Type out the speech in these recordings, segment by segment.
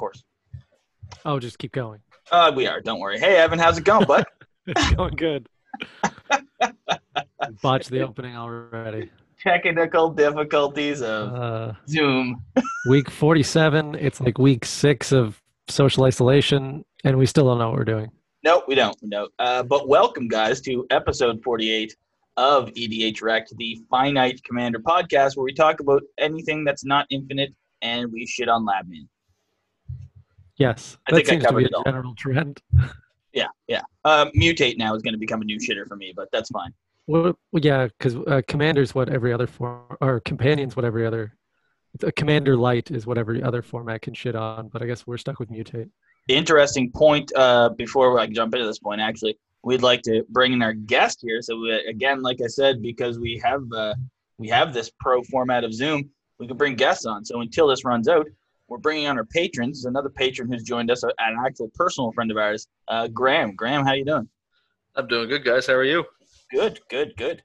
course. Oh, just keep going. Uh, we are. Don't worry. Hey, Evan, how's it going, bud? It's going good. Botched the opening already. Technical difficulties of Uh, Zoom. week 47. It's like week six of social isolation, and we still don't know what we're doing. No, we don't. No. Uh, but welcome, guys, to episode 48 of EDH Rect, the Finite Commander podcast, where we talk about anything that's not infinite and we shit on Labman. Yes, I that think I seems to be a general trend. Yeah, yeah. Uh, Mutate now is going to become a new shitter for me, but that's fine. Well, well, yeah, because uh, commander's what every other form, or companion's what every other. Commander light is what every other format can shit on, but I guess we're stuck with mutate. Interesting point. Uh, before I jump into this point, actually, we'd like to bring in our guest here. So we, again, like I said, because we have uh, we have this pro format of Zoom, we can bring guests on. So until this runs out, we're bringing on our patrons. Another patron who's joined us, uh, an actual personal friend of ours, uh, Graham. Graham, how you doing? I'm doing good, guys. How are you? Good, good, good.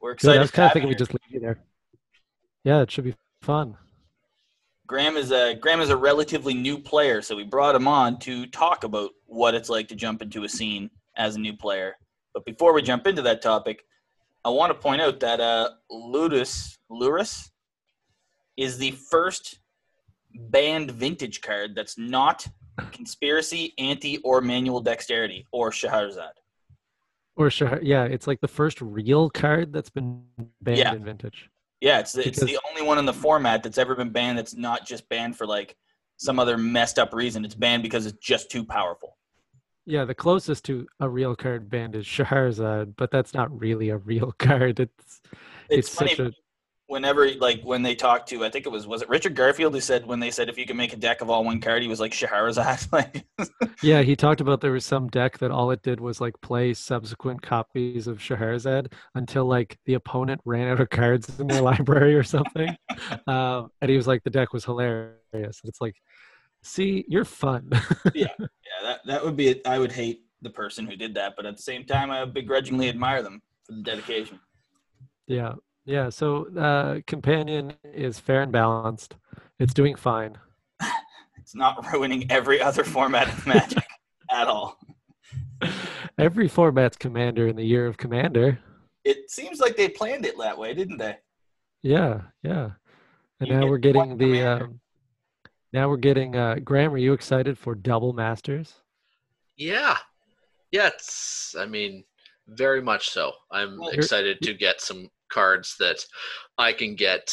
We're Good, excited. I was kind of thinking we just leave you there. Yeah, it should be fun. Graham is a Graham is a relatively new player, so we brought him on to talk about what it's like to jump into a scene as a new player. But before we jump into that topic, I want to point out that uh, Ludus Luris is the first banned vintage card that's not conspiracy, ante, or manual dexterity or Shahrazad. Or Shah- yeah, it's like the first real card that's been banned Yeah. in vintage. Yeah, it's the, it's the only one in the format that's ever been banned that's not just banned for like some other messed up reason. It's banned because it's just too powerful. Yeah, the closest to a real card banned is Shahrazad, but that's not really a real card. It's It's, it's, funny such a whenever like when they talked to I think it was was it Richard Garfield who said when they said if you can make a deck of all one card he was like Shahrazad like yeah. He talked about there was some deck that all it did was like play subsequent copies of Shahrazad until like the opponent ran out of cards in their library or something, um, and he was like the deck was hilarious. It's like, see, you're fun. Yeah yeah that that would be it. I would hate the person who did that but at the same time I begrudgingly admire them for the dedication. Yeah, yeah. So uh, companion is fair and balanced. It's doing fine. It's not ruining every other format of Magic at all. Every format's commander in the year of commander. It seems like they planned it that way, didn't they? Yeah, yeah. And You now get we're getting the. Um, now we're getting. Uh, Graham, are you excited for double masters? Yeah. Yeah, it's, I mean, very much so. I'm Well, excited to get some cards that I can get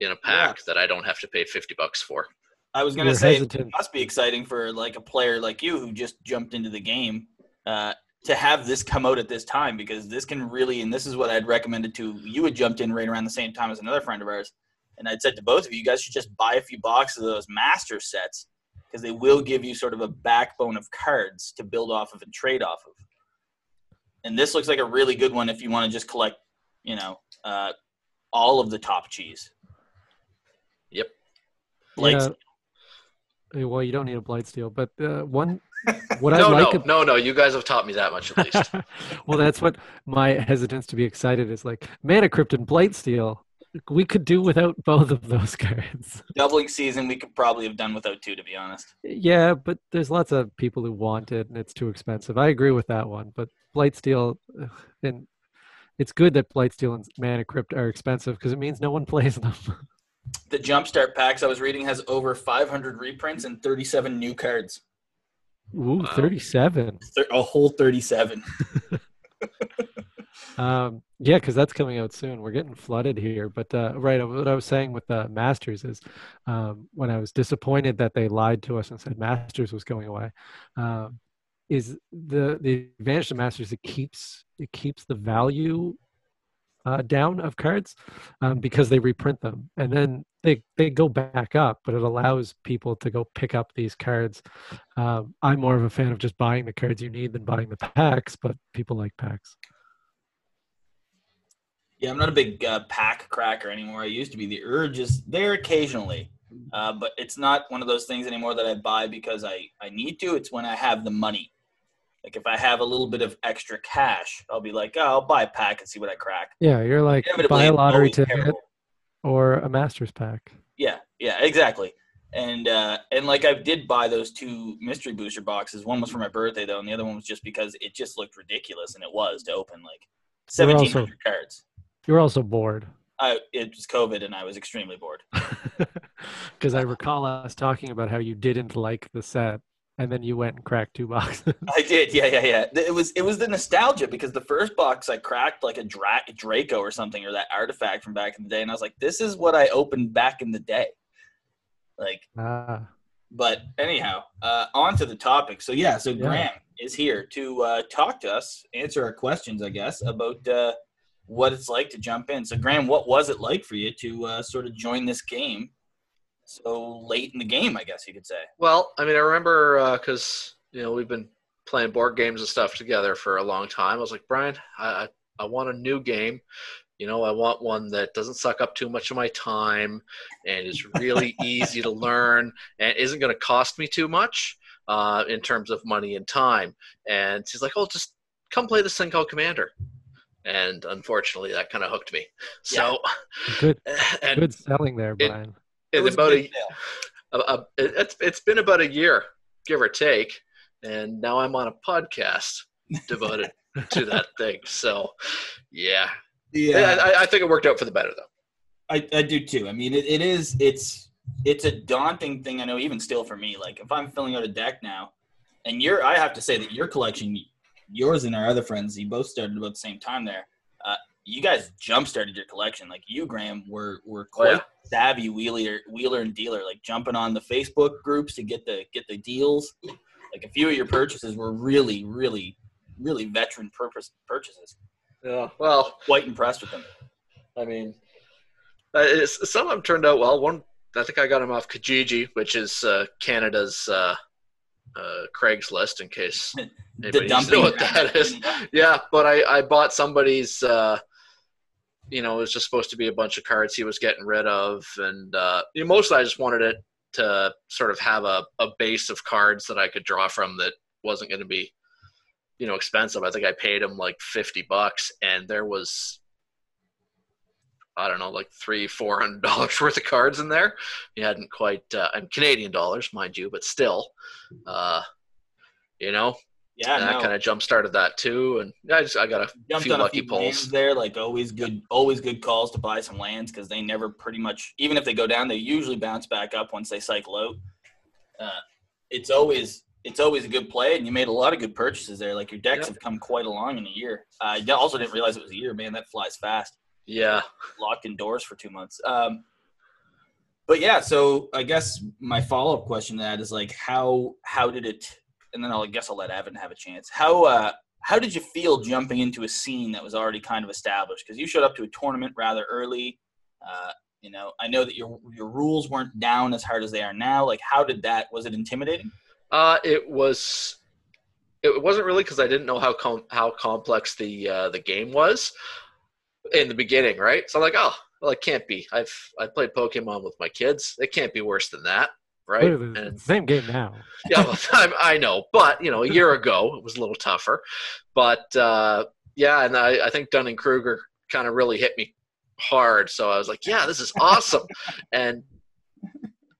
in a pack that I don't have to pay 50 bucks for. I was gonna You're say hesitant. it must be exciting for like a player like you who just jumped into the game uh, to have this come out at this time because this can really and this is what I'd recommended to you had jumped in right around the same time as another friend of ours and I'd said to both of you you guys should just buy a few boxes of those master sets because they will give you sort of a backbone of cards to build off of and trade off of and this looks like a really good one if you want to just collect you know uh, all of the top cheese Yep. Like Yeah. Uh, Well, you don't need a Blightsteel, but uh, one. What I no, like. no, no, no. You guys have taught me that much at least. well, that's what my hesitance to be excited is like. Mana Crypt and Blightsteel. We could do without both of those cards. doubling season we could probably have done without two to be honest Yeah, but there's lots of people who want it, and it's too expensive. I agree with that one, but Blightsteel, ugh, and it's good that Blightsteel and Mana Crypt are expensive because it means no one plays them. the jumpstart packs i was reading has over 500 reprints and 37 new cards Ooh, Wow. 37. A whole 37 Um, yeah, because that's coming out soon. We're getting flooded here. But uh, right, what I was saying with the Masters is um, when I was disappointed that they lied to us and said Masters was going away, um, is the the advantage of Masters it keeps it keeps the value uh, down of cards um, because they reprint them. And then they they go back up, but it allows people to go pick up these cards. Um, I'm more of a fan of just buying the cards you need than buying the packs, but people like packs. yeah i'm not a big uh, pack cracker anymore. I used to be. The urge is there occasionally uh, but it's not one of those things anymore that i buy because i i need to. It's when i have the money like if i have a little bit of extra cash i'll be like oh, i'll buy a pack and see what i crack Yeah, you're like Inevitably, buy a lottery ticket terrible. or a master's pack. Yeah, yeah, exactly. And uh, and like I did buy those two mystery booster boxes. One was for my birthday though, and the other one was just because it just looked ridiculous, and it was to open like seventeen hundred cards. You're also bored. I it was COVID, and I was extremely bored. Because I recall us talking about how you didn't like the set, and then you went and cracked two boxes. I did, yeah, yeah, yeah. It was it was the nostalgia because the first box I cracked like a Dra- Draco or something or that artifact from back in the day, and I was like, this is what I opened back in the day. Like, ah, but anyhow, uh, on to the topic. So yeah, so Yeah. Graham is here to uh, talk to us, answer our questions, I guess, about uh, what it's like to jump in. So Graham, what was it like for you to uh, sort of join this game so late in the game? I guess you could say. Well, I mean, I remember because you know we've been playing board games and stuff together for a long time. I was like, Brian, I I I want a new game. You know, I want one that doesn't suck up too much of my time and is really easy to learn and isn't going to cost me too much uh, in terms of money and time. And she's like, "Oh, just come play this thing called Commander." And unfortunately, that kind of hooked me. So, good, and good selling there, it- Brian. It in was about a, a, a, it- it's it's been about a year, give or take, and now I'm on a podcast devoted to that thing. So, yeah, Yeah, I, I think it worked out for the better though. I, I do too. I mean, it, it is it's it's a daunting thing. I know even still for me. Like if I'm filling out a deck now, and you're, I have to say that your collection, yours and our other friends, you both started about the same time there. You guys jump started your collection. Like you, Graham, were were Oh, quite yeah. savvy wheeler wheeler and dealer. Like jumping on the Facebook groups to get the get the deals. Like a few of your purchases were really, really, really veteran purpose purchases. Yeah. Well, Quite impressed with them. I mean, uh, some of them turned out well. One, I think I got him off Kijiji, which is uh, Canada's uh, uh, Craigslist, in case anybody needs to dumping know what that is. Yeah, but I, I bought somebody's, uh, you know, it was just supposed to be a bunch of cards he was getting rid of. And uh, you know, mostly I just wanted it to sort of have a, a base of cards that I could draw from that wasn't going to be, you know, expensive. I think I paid him like 50 bucks and there was, I don't know, like three, four hundred dollars worth of cards in there. He hadn't quite, uh, and Canadian dollars, mind you, but still, uh, you know, Yeah, and that no. kind of jump started that too. And I just I got a jumped few lucky a few pulls. there. Like always good, always good calls to buy some lands because they never pretty much, even if they go down, they usually bounce back up once they cycle out. Uh, it's always it's always a good play, and you made a lot of good purchases there. Like your decks Yep. have come quite along in a year. I also didn't realize it was a year. Man, that flies fast. Yeah, Locked indoors for two months. Um, but yeah, so I guess my follow up question to that is like, how how did it? And then I'll I guess I'll let Evan have a chance. How uh, how did you feel jumping into a scene that was already kind of established? Because you showed up to a tournament rather early. Uh, you know, I know that your your rules weren't down as hard as they are now. Like, how did that? Was it intimidating? uh, it was. It wasn't really because I didn't know how com- how complex the uh, the game was in the beginning, right? So I'm like, oh, well, it can't be. I've I played Pokemon with my kids. It can't be worse than that, right? And same game now. yeah, well, I, I know, but you know, a year ago it was a little tougher. But uh, yeah, and I, I think Dunning Kruger kind of really hit me hard. So I was like, yeah, this is awesome. and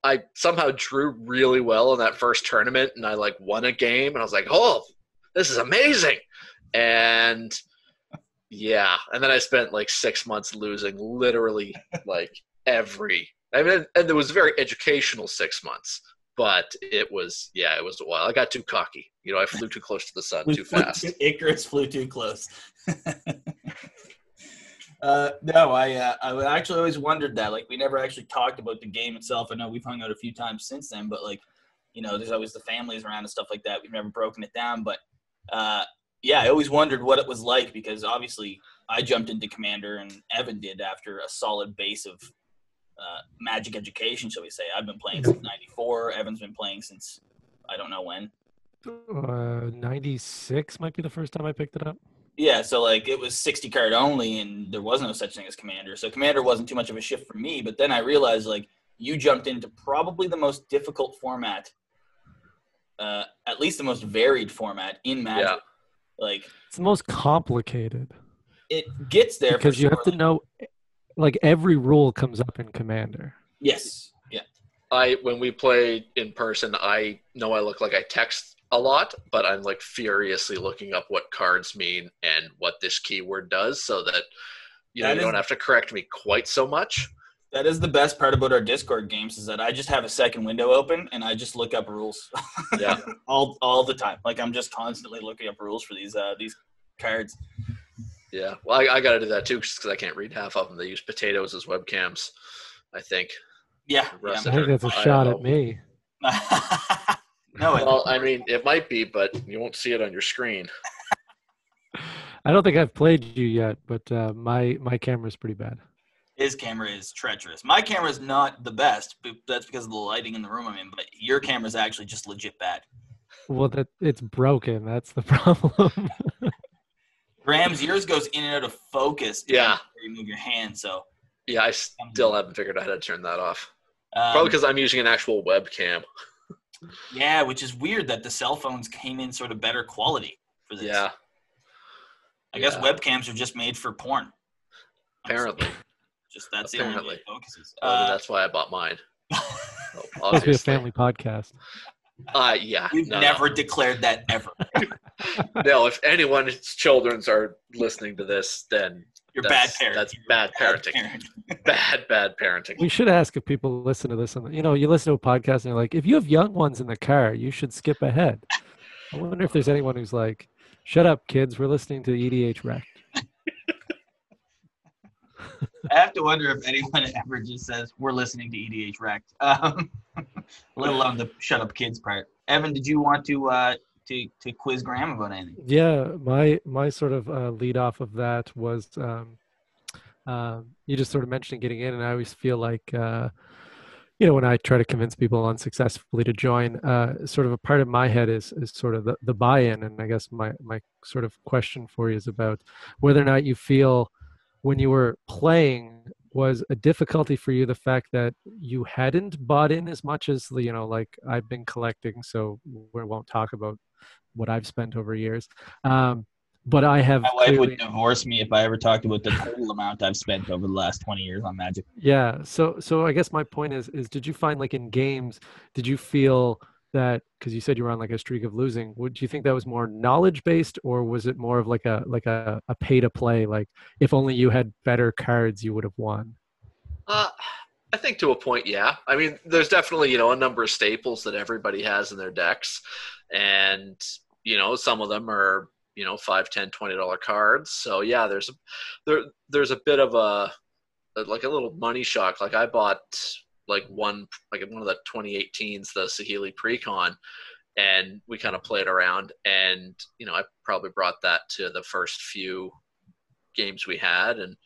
I somehow drew really well in that first tournament, and I like won a game, and I was like, oh, this is amazing. And yeah, and then I spent like six months losing literally like every. I mean, and it was very educational six months but it was yeah it was a while i got too cocky you know i flew too close to the sun too fast Icarus flew too close. uh, no, I uh, I actually always wondered that. Like, we never actually talked about the game itself. I know we've hung out a few times since then, but like, you know, there's always the families around and stuff like that. We've never broken it down, but uh, yeah, I always wondered what it was like because obviously I jumped into Commander and Evan did after a solid base of uh, Magic education, shall we say? I've been playing since '94. Evan's been playing since I don't know when. Uh, 96 might be the first time I picked it up. Yeah, so like it was 60 card only, and there was no such thing as Commander. So Commander wasn't too much of a shift for me. But then I realized like you jumped into probably the most difficult format, uh, at least the most varied format in Magic. Yeah. Like It's the most complicated it gets there because for you have sure. to know, like every rule comes up in Commander. Yes. Yeah. I when we play in person, I know I look like I text a lot, but I'm like furiously looking up what cards mean and what this keyword does, so that you know That you is- don't have to correct me quite so much. That is the best part about our Discord games is that I just have a second window open and I just look up rules Yeah, all all the time. Like I'm just constantly looking up rules for these uh these cards. Yeah. Well, I, I got to do that too because I can't read half of them. They use potatoes as webcams. I think. Yeah. Russ I yeah. think that's a I shot at me. no, Well, I mean, it might be, but you won't see it on your screen. I don't think I've played you yet, but uh, my my is pretty bad. his camera is treacherous. My camera is not the best, but that's because of the lighting in the room I'm in. But your camera is actually just legit bad. Well, that it's broken. That's the problem. Graham's yours goes in and out of focus. Yeah. You move your hand, so Yeah, I still haven't figured out how to turn that off. um, Probably because I'm using an actual webcam. yeah, which is weird that the cell phones came in sort of better quality for this. Yeah, I guess webcams are just made for porn. apparently. Just that's the only way it focuses. Well, Uh, that's why I bought mine. So, Must be a family podcast. Uh, yeah. We've no, never declared that ever. No. no, if anyone's children's are listening to this, then You're bad parent. that's You're bad parenting. parent. bad, bad parenting. We should ask if people listen to this. And you know, you listen to a podcast and you're like, if you have young ones in the car, you should skip ahead. I wonder if there's anyone who's like, "Shut up, kids. We're listening to EDH Rec." I have to wonder if anyone ever just says we're listening to EDH Rect, um, let alone the shut up kids part. Evan, did you want to uh, to to quiz Graham about anything? Yeah, my my sort of uh, lead off of that was um, um, you just sort of mentioned getting in, and I always feel like uh, you know when I try to convince people unsuccessfully to join, uh, sort of a part of my head is is sort of the, the buy-in, and I guess my my sort of question for you is about whether or not you feel when you were playing was a difficulty for you the fact that you hadn't bought in as much as the you know like I've been collecting, so we won't talk about what I've spent over years. Um, but I have My wife clearly, would divorce me if I ever talked about the total amount I've spent over the last twenty years on Magic. yeah. So so I guess my point is is did you find like in games did you feel that because you said you were on like a streak of losing would you think that was more knowledge based or was it more of like a like a, a pay to play like if only you had better cards you would have won Uh, I think to a point, yeah. I mean, there's definitely you know a number of staples that everybody has in their decks, and you know some of them are you know five, ten, twenty dollar cards. So yeah, there's a there there's a bit of a like a little money shock. Like I bought like one like one of the 2018s, the Saheeli Precon, and we kind of played around, and you know I probably brought that to the first few games we had, and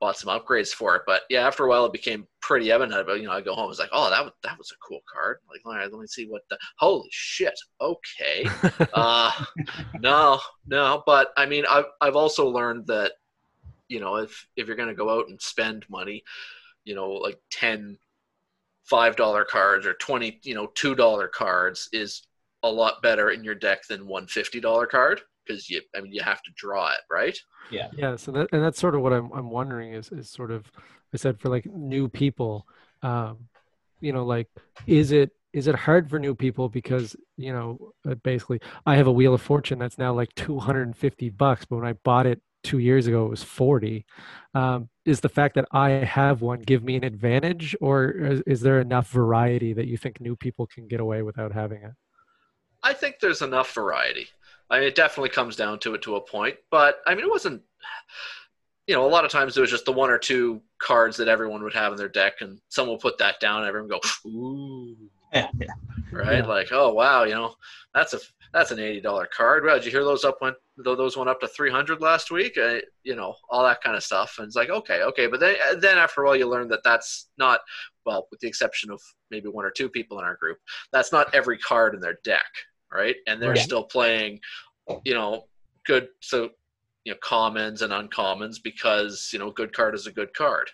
bought some upgrades for it. But yeah, after a while, it became pretty evident. But you know, I go home, it's like, oh, that was that was a cool card. Like, all right, let me see what the holy shit. Okay, uh, no, no. But I mean, I've I've also learned that you know if if you're gonna go out and spend money, you know, like ten five dollar cards or twenty you know two dollar cards is a lot better in your deck than one fifty dollar card because you I mean you have to draw it right. yeah yeah so that and that's sort of what i'm, I'm wondering is is sort of i said for like new people um you know like is it is it hard for new people because you know uh, basically i have a wheel of fortune that's now like 250 bucks but when i bought it two years ago it was 40 um, is the fact that i have one give me an advantage or is, is there enough variety that you think new people can get away without having it I think there's enough variety. I mean, it definitely comes down to it to a point, but I mean, it wasn't. You know, a lot of times it was just the one or two cards that everyone would have in their deck, and someone will put that down, and everyone go, "Ooh," Yeah, yeah. right? Yeah. Like, oh wow, you know, that's a that's an eighty dollar card. Well, did you hear those up went those went up to three hundred last week? Uh, you know, all that kind of stuff, and it's like, okay, okay, but then then after a while, you learn that that's not well, with the exception of maybe one or two people in our group, that's not every card in their deck, right? And they're Right. still playing, you know, good so you know commons and uncommons because you know good card is a good card.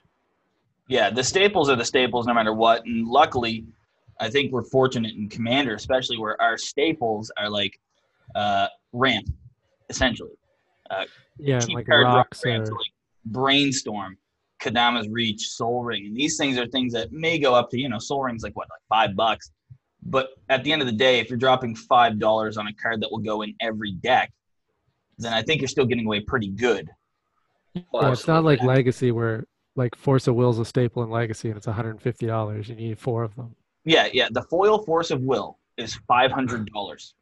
Yeah, the staples are the staples no matter what. And luckily, I think we're fortunate in Commander, especially where our staples are like uh, ramp, essentially. Uh, yeah like rocks ramp, or so like brainstorm Kodama's Reach, Sol Ring, and these things are things that may go up to you know Sol Ring's like what like five bucks, but at the end of the day, if you're dropping five dollars on a card that will go in every deck, then I think you're still getting away pretty good. Well, yeah, it's not like. Legacy where like Force of Will's a staple in Legacy and it's $150. You need four of them. Yeah, yeah. The foil Force of Will is five hundred dollars.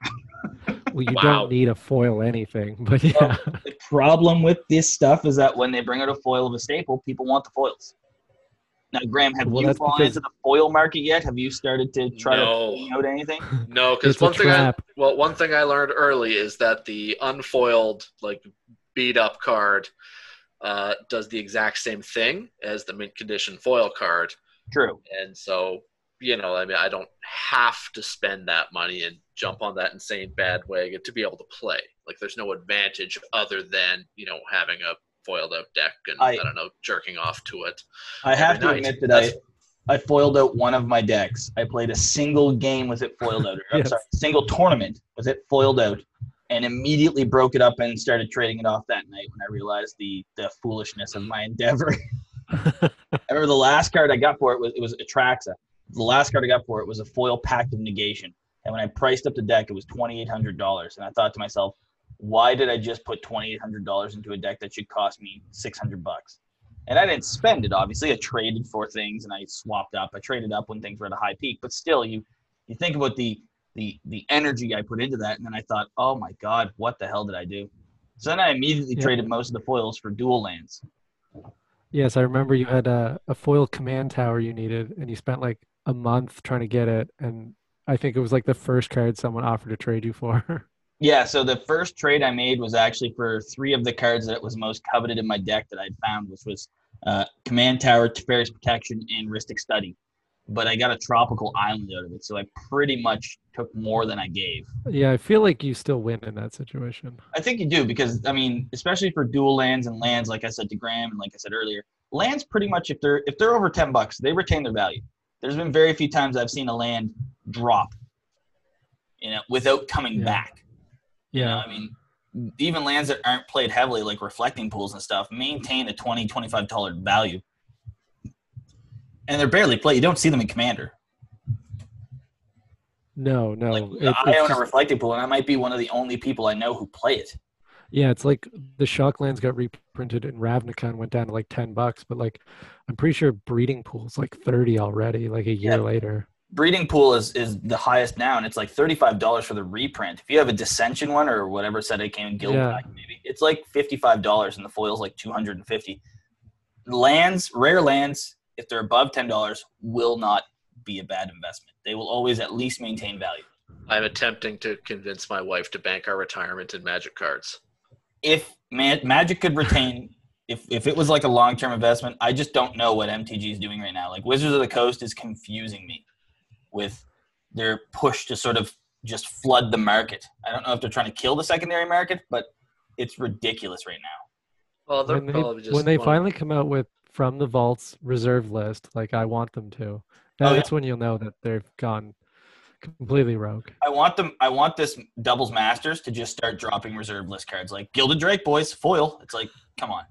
Well, you Wow. don't need a foil anything, but yeah. The problem with this stuff is that when they bring out a foil of a staple, people want the foils. Now, Graham, have Well, you that's fallen because- into the foil market yet? Have you started to try No. to figure out anything? No, because one thing I well, one thing I learned early is that the unfoiled, like beat up card, uh, does the exact same thing as the mint condition foil card, True. and so you know, I mean, I don't have to spend that money and jump on that insane bad bandwagon to be able to play. Like, there's no advantage other than you know having a foiled out deck and I, I- don't know jerking off to it. I have to night. admit that That's- I, I foiled out one of my decks. I played a single game with it foiled out. Or, I'm Yes. sorry, single tournament with it foiled out, and immediately broke it up and started trading it off that night when I realized the the foolishness of my endeavor. I remember the last card I got for it was it was Atraxa. The last card I got for it was a foil Pact of Negation, and when I priced up the deck, it was twenty eight hundred dollars. And I thought to myself, why did I just put twenty eight hundred dollars into a deck that should cost me six hundred bucks? And I didn't spend it. Obviously, I traded for things and I swapped up. I traded up when things were at a high peak, but still, you you think about the the the energy I put into that, and then I thought, oh my god, what the hell did I do? So then I immediately Yeah. traded most of the foils for dual lands. yes, I remember you had a, a foil command tower you needed, and you spent like a month trying to get it. And I think it was like the first card someone offered to trade you for. Yeah, so the first trade I made was actually for three of the cards that was most coveted in my deck that I'd found, which was uh, Command Tower, Teferi's Protection, and Rhystic Study. But I got a tropical island out of it, so I pretty much took more than I gave. yeah, I feel like you still win in that situation. I think you do because I mean, especially for dual lands and lands, like I said to Graham and like I said earlier, lands pretty much if they're if they're over ten bucks, they retain their value. There's been very few times I've seen a land drop, you know, without coming Yeah. back. You know, Yeah. I mean, even lands that aren't played heavily, like reflecting pools and stuff, maintain a 20 $25 value. And they're barely played. You don't see them in Commander. No, no. Like, it- I own a reflecting pool, and I might be one of the only people I know who play it. Yeah, it's like the Shocklands got reprinted in Ravnica and went down to like ten bucks, but like I'm pretty sure Breeding Pool's like thirty already, like a year Yeah. later. Breeding Pool is, is the highest now, and it's like $35 for the reprint. If you have a Dissension one or whatever set it came in Guild Yeah. Pack, maybe, it's like $55, and the foil's like 250 Lands, rare lands, if they're above $10, will not be a bad investment. They will always at least maintain value. I'm attempting to convince my wife to bank our retirement in magic cards. If man, Magic could retain, if if it was like a long term investment, I just don't know what MTG is doing right now. Like Wizards of the Coast is confusing me with their push to sort of just flood the market. I don't know if they're trying to kill the secondary market, but it's ridiculous right now. Well, they're When they, just when they one- finally come out with from the vaults reserve list, like I want them to, Oh, that's when you'll know that they've gone completely rogue. I want them. I want this doubles masters to just start dropping reserve list cards like Gilded Drake, boys, foil. It's like, come on,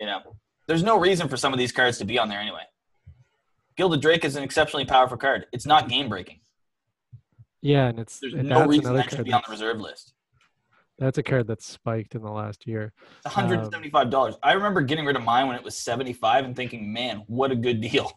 you know. There's no reason for some of these cards to be on there anyway. Gilded Drake is an exceptionally powerful card. It's not game breaking. Yeah, and it's There's and no reason that should be on the reserve list. that's a card that's spiked in the last year. It's $175. Um, I remember getting rid of mine when it was 75 and thinking, man, what a good deal.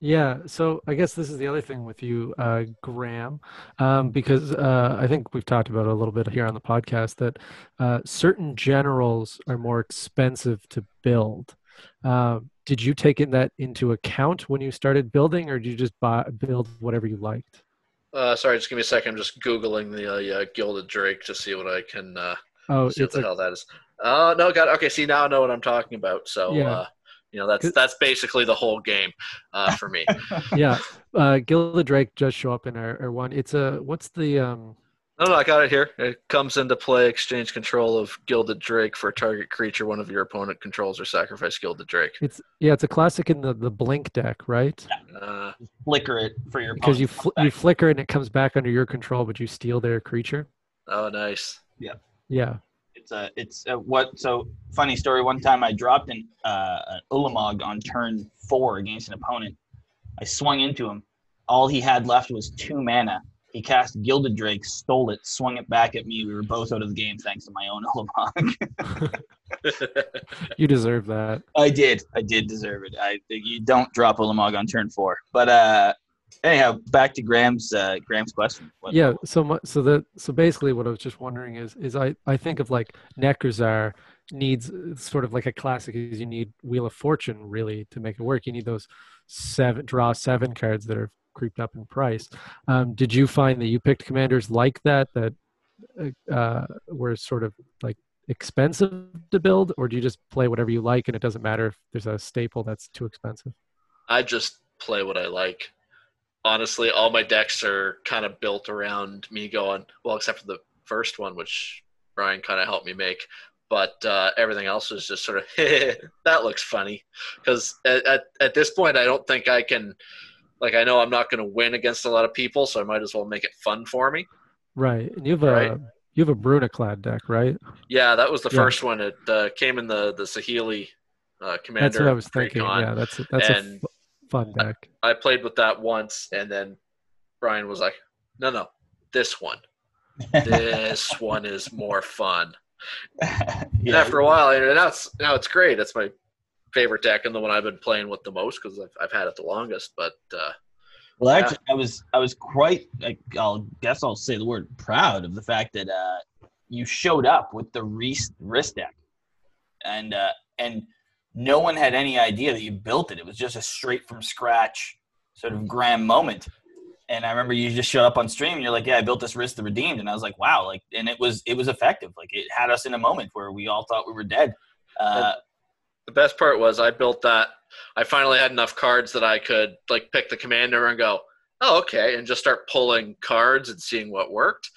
Yeah, so I guess this is the other thing with you, uh, Graham, um, because uh, I think we've talked about it a little bit here on the podcast that uh, certain generals are more expensive to build. Uh, did you take in that into account when you started building, or did you just buy build whatever you liked? Uh, sorry, just give me a second. I'm just googling the uh, Gilded Drake to see what I can uh, Oh, see what the a, hell that is. Oh no, God. okay. See now I know what I'm talking about. So Yeah. You know that's that's basically the whole game uh, for me. yeah. Uh, Gilded Drake just show up in our, our one. It's a what's the um no, no, I got it here. It comes into play. Exchange control of Gilded Drake for a target creature one of your opponent controls or sacrifice Gilded Drake. it's yeah it's a classic in the the blink deck right Uh, Flicker it for your because you fl- you flicker and it comes back under your control but you steal their creature oh, nice. Yeah. Yeah It's uh, it's uh, what. So funny story. One time I dropped an uh, an Ulamog on turn four against an opponent. I swung into him. All he had left was two mana. He cast Gilded Drake, stole it, swung it back at me. We were both out of the game thanks to my own Ulamog. You deserve that. I did. I did deserve it. I you don't drop Ulamog on turn four. But uh, anyhow, back to Graham's uh, Graham's question. What- Yeah. So mu so that so basically, what I was just wondering is is I I think of like Nekusar needs uh, sort of like a classic is you need Wheel of Fortune really to make it work. You need those seven draw seven cards that are creeped up in price. Um, did you find that you picked commanders like that that uh, uh, were sort of like expensive to build, or do you just play whatever you like and it doesn't matter if there's a staple that's too expensive? I just play what I like. Honestly, all my decks are kind of built around me going, well, except for the first one, which Brian kind of helped me make. But uh, everything else is just sort of, that looks funny. Because at, at, at this point, I don't think I can, like, I know I'm not going to win against a lot of people, so I might as well make it fun for me. Right. And you have a Right. you have a Brudiclad deck, right? Yeah, that was the Yeah. first one. It uh, came in the, the Saheeli uh, Commander. That's what I was thinking. Precon. Yeah, that's a, that's And- f- fun deck. I played with that once, and then Brian was like, "No, no, this one. This one is more fun." And yeah, after a while, and now it's now it's great. It's my favorite deck and the one I've been playing with the most because I've, I've had it the longest. But uh, Well, Yeah. actually, I was I was quite. I, I'll guess I'll say the word proud of the fact that uh, you showed up with the Rhys Rhys deck, and uh, and no one had any idea that you built it. It was just a straight from scratch sort of grand moment. And I remember you just showed up on stream. And you're like, "Yeah, I built this Rhys the Redeemed," and I was like, "Wow!" Like, and it was it was effective. Like, it had us in a moment where we all thought we were dead. Uh, the best part was I built that. I finally had enough cards that I could like pick the commander and go, "Oh, okay," and just start pulling cards and seeing what worked.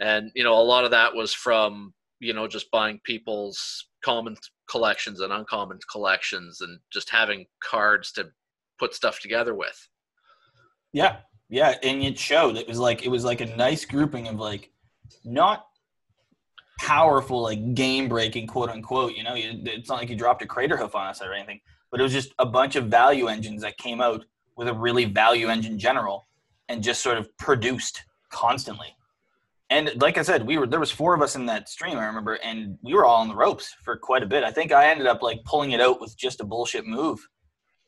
And you know, a lot of that was from you know just buying people's common collections and uncommon collections and just having cards to put stuff together with. Yeah, yeah, and it showed. It was like it was like a nice grouping of like not powerful, like game breaking, quote unquote. You know, it's not like you dropped a Craterhoof on us or anything, but it was just a bunch of value engines that came out with a really value engine general and just sort of produced constantly. And like I said, we were there was four of us in that stream. I remember, and we were all on the ropes for quite a bit. I think I ended up like pulling it out with just a bullshit move,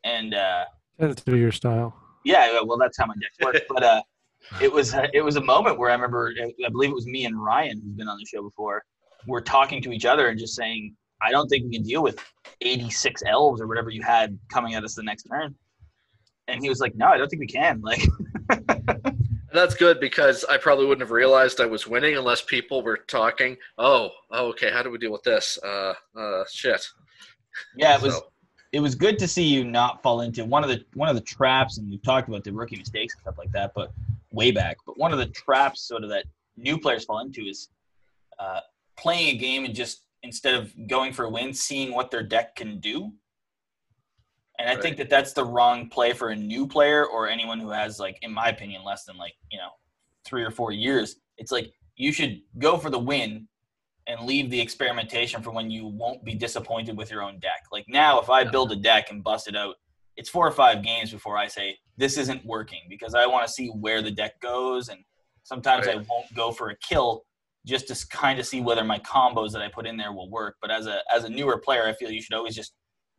and. uh Tends to be your style. yeah, well, that's how my decks work. But uh, it was uh, it was a moment where I remember, I believe it was me and Ryan, who's been on the show before, were talking to each other and just saying, I don't think we can deal with 86 elves or whatever you had coming at us the next turn. And he was like, No, I don't think we can. Like, that's good because I probably wouldn't have realized I was winning unless people were talking. Oh, oh okay. How do we deal with this? Uh, uh, shit. yeah, it was it was good to see you not fall into one of the one of the traps, and we've talked about the rookie mistakes and stuff like that, but way back. But one of the traps, sort of that new players fall into, is uh, playing a game and just instead of going for a win, seeing what their deck can do. And I Right. think that that's the wrong play for a new player or anyone who has, like, in my opinion, less than like you know three or four years. It's like you should go for the win and leave the experimentation for when you won't be disappointed with your own deck. Like now, if I build a deck and bust it out, it's four or five games before I say this isn't working because I want to see where the deck goes, and sometimes I won't go for a kill just to kind of see whether my combos that I put in there will work. But as a as a newer player, I feel you should always just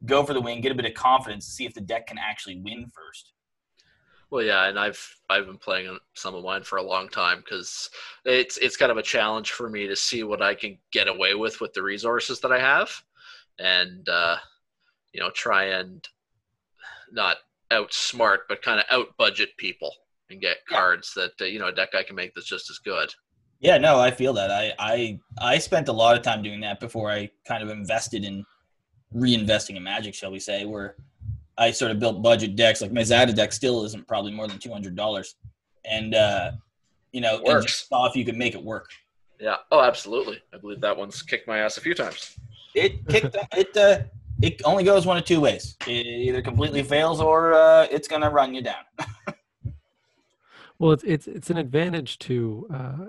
go for the win, get a bit of confidence, see if the deck can actually win first. Well, yeah, and I've I've been playing some of mine for a long time because it's it's kind of a challenge for me to see what I can get away with with the resources that I have, and uh, you know try and not outsmart but kind of out budget people and get Yeah. cards that uh, you know a deck I can make that's just as good. Yeah, no, I feel that. I, I I spent a lot of time doing that before I kind of invested in reinvesting in Magic, shall we say, where I sort of built budget decks. Like my Zada deck still isn't probably more than two hundred dollars, and uh, you know, and just saw if you could make it work. Yeah. Oh, absolutely. I believe that one's kicked my ass a few times. It kicked it. Uh, it only goes one of two ways. It either completely fails or uh, it's gonna run you down. Well, it's it's it's an advantage to uh,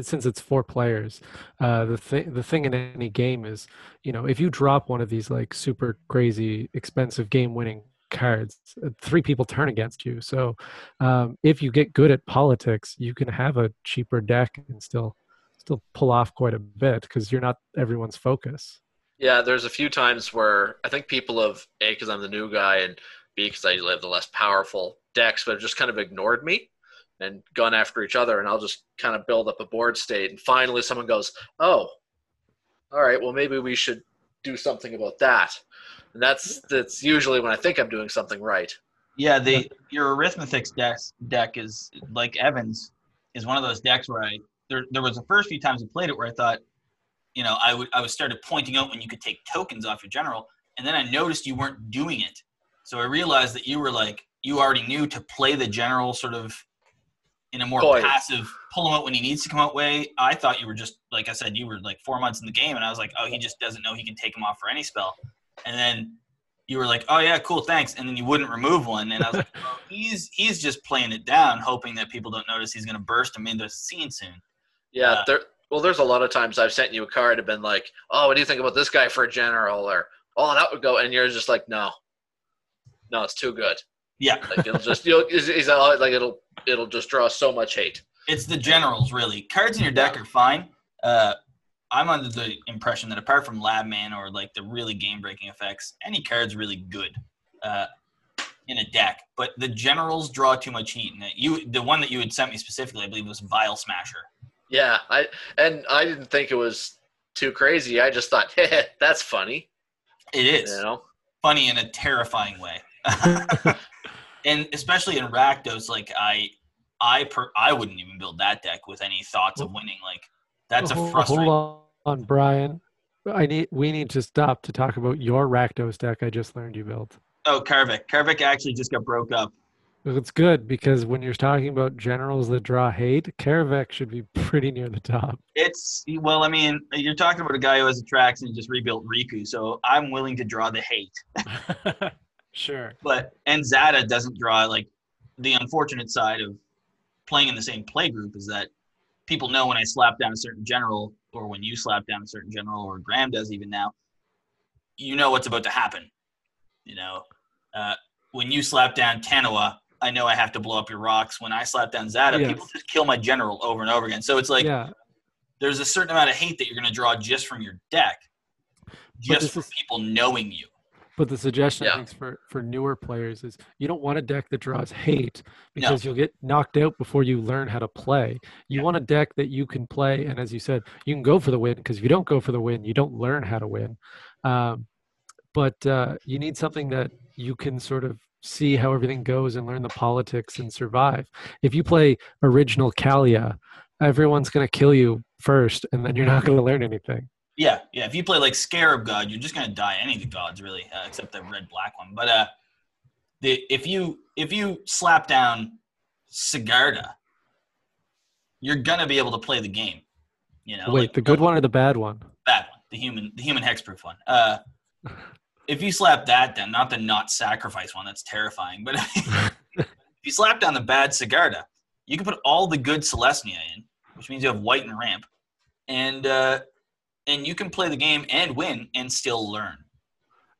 since it's four players, uh, the thing the thing in any game is, you know, if you drop one of these like super crazy expensive game winning cards, uh, three people turn against you. So um, if you get good at politics, you can have a cheaper deck and still still pull off quite a bit because you're not everyone's focus. Yeah, there's a few times where I think people have a because I'm the new guy and b because I have the less powerful decks, but have just kind of ignored me and gun after each other, and I'll just kind of build up a board state, and finally someone goes, "Oh, all right, well maybe we should do something about that," and that's that's usually when I think I'm doing something right. Yeah, the your Arixmethes deck deck is like Evans is one of those decks where I there there was the first few times I played it where I thought, you know, I would I was started pointing out when you could take tokens off your general, and then I noticed you weren't doing it, so I realized that you were like you already knew to play the general sort of in a more Boy. passive pull him out when he needs to come out way. I thought you were just like I said, you were like four months in the game, and I was like, oh, he just doesn't know he can take him off for any spell. And then you were like, oh yeah, cool, thanks. And then you wouldn't remove one, and I was like, oh, he's he's just playing it down, hoping that people don't notice he's going to burst him into the scene soon. Yeah, Uh, there. Well, there's a lot of times I've sent you a card and been like, "Oh, what do you think about this guy for a general?" Or, "Oh, that would go," and you're just like, "No, no, it's too good." Yeah, Like it'll just, you'll, is, is that like it'll, it'll just draw so much hate. it's the generals really. Cards in your deck are fine. Uh, I'm under the impression that apart from Lab Man or like the really game breaking effects, any card's really good uh, in a deck. But the generals draw too much heat. And you, the one that you had sent me specifically, I believe, was Vial Smasher. Yeah, I and I didn't think it was too crazy. I just thought, "Heh, that's funny," It is you know. funny in a terrifying way, and especially in Rakdos, like I, I, per, I wouldn't even build that deck with any thoughts of oh. winning. Like that's a Hold- frustrating. Hold on, Brian. I need we need to stop to talk about your Rakdos deck I just learned you built. Oh, Karvik. Karvik actually just got broke up. It's good because when you're talking about generals that draw hate, Karavek should be pretty near the top. It's well, I mean, you're talking about a guy who has Atraxa and just rebuilt Riku, so I'm willing to draw the hate. sure. But and Zada doesn't draw like the unfortunate side of playing in the same play group is that people know when I slap down a certain general, or when you slap down a certain general, or Graham does even now, you know what's about to happen. You know, uh, when you slap down Tanoa, I know I have to blow up your rocks. When I slap down Zada, Yes. people just kill my general over and over again. So it's like yeah, there's a certain amount of hate that you're going to draw just from your deck, just from is- people knowing you. But the suggestion Yeah. I think for for newer players is you don't want a deck that draws hate because you'll get knocked out before you learn how to play. You Yeah. want a deck that you can play, and as you said, you can go for the win because if you don't go for the win, you don't learn how to win. Um, but uh, you need something that you can sort of see how everything goes and learn the politics and survive. If you play original Kaalia, everyone's going to kill you first, and then you're not going to learn anything. Yeah, yeah. If you play like Scarab God, you're just gonna die any of the gods really, uh, except the red black one. But uh, the if you if you slap down Sigarda, you're gonna be able to play the game. You know, Wait, like, the good one or the bad one? bad one, the human the human hexproof one. Uh, if you slap that down, not the not sacrifice one, that's terrifying. But if you slap down the bad Sigarda, you can put all the good Celestia in, which means you have white and ramp, and uh, and you can play the game and win and still learn.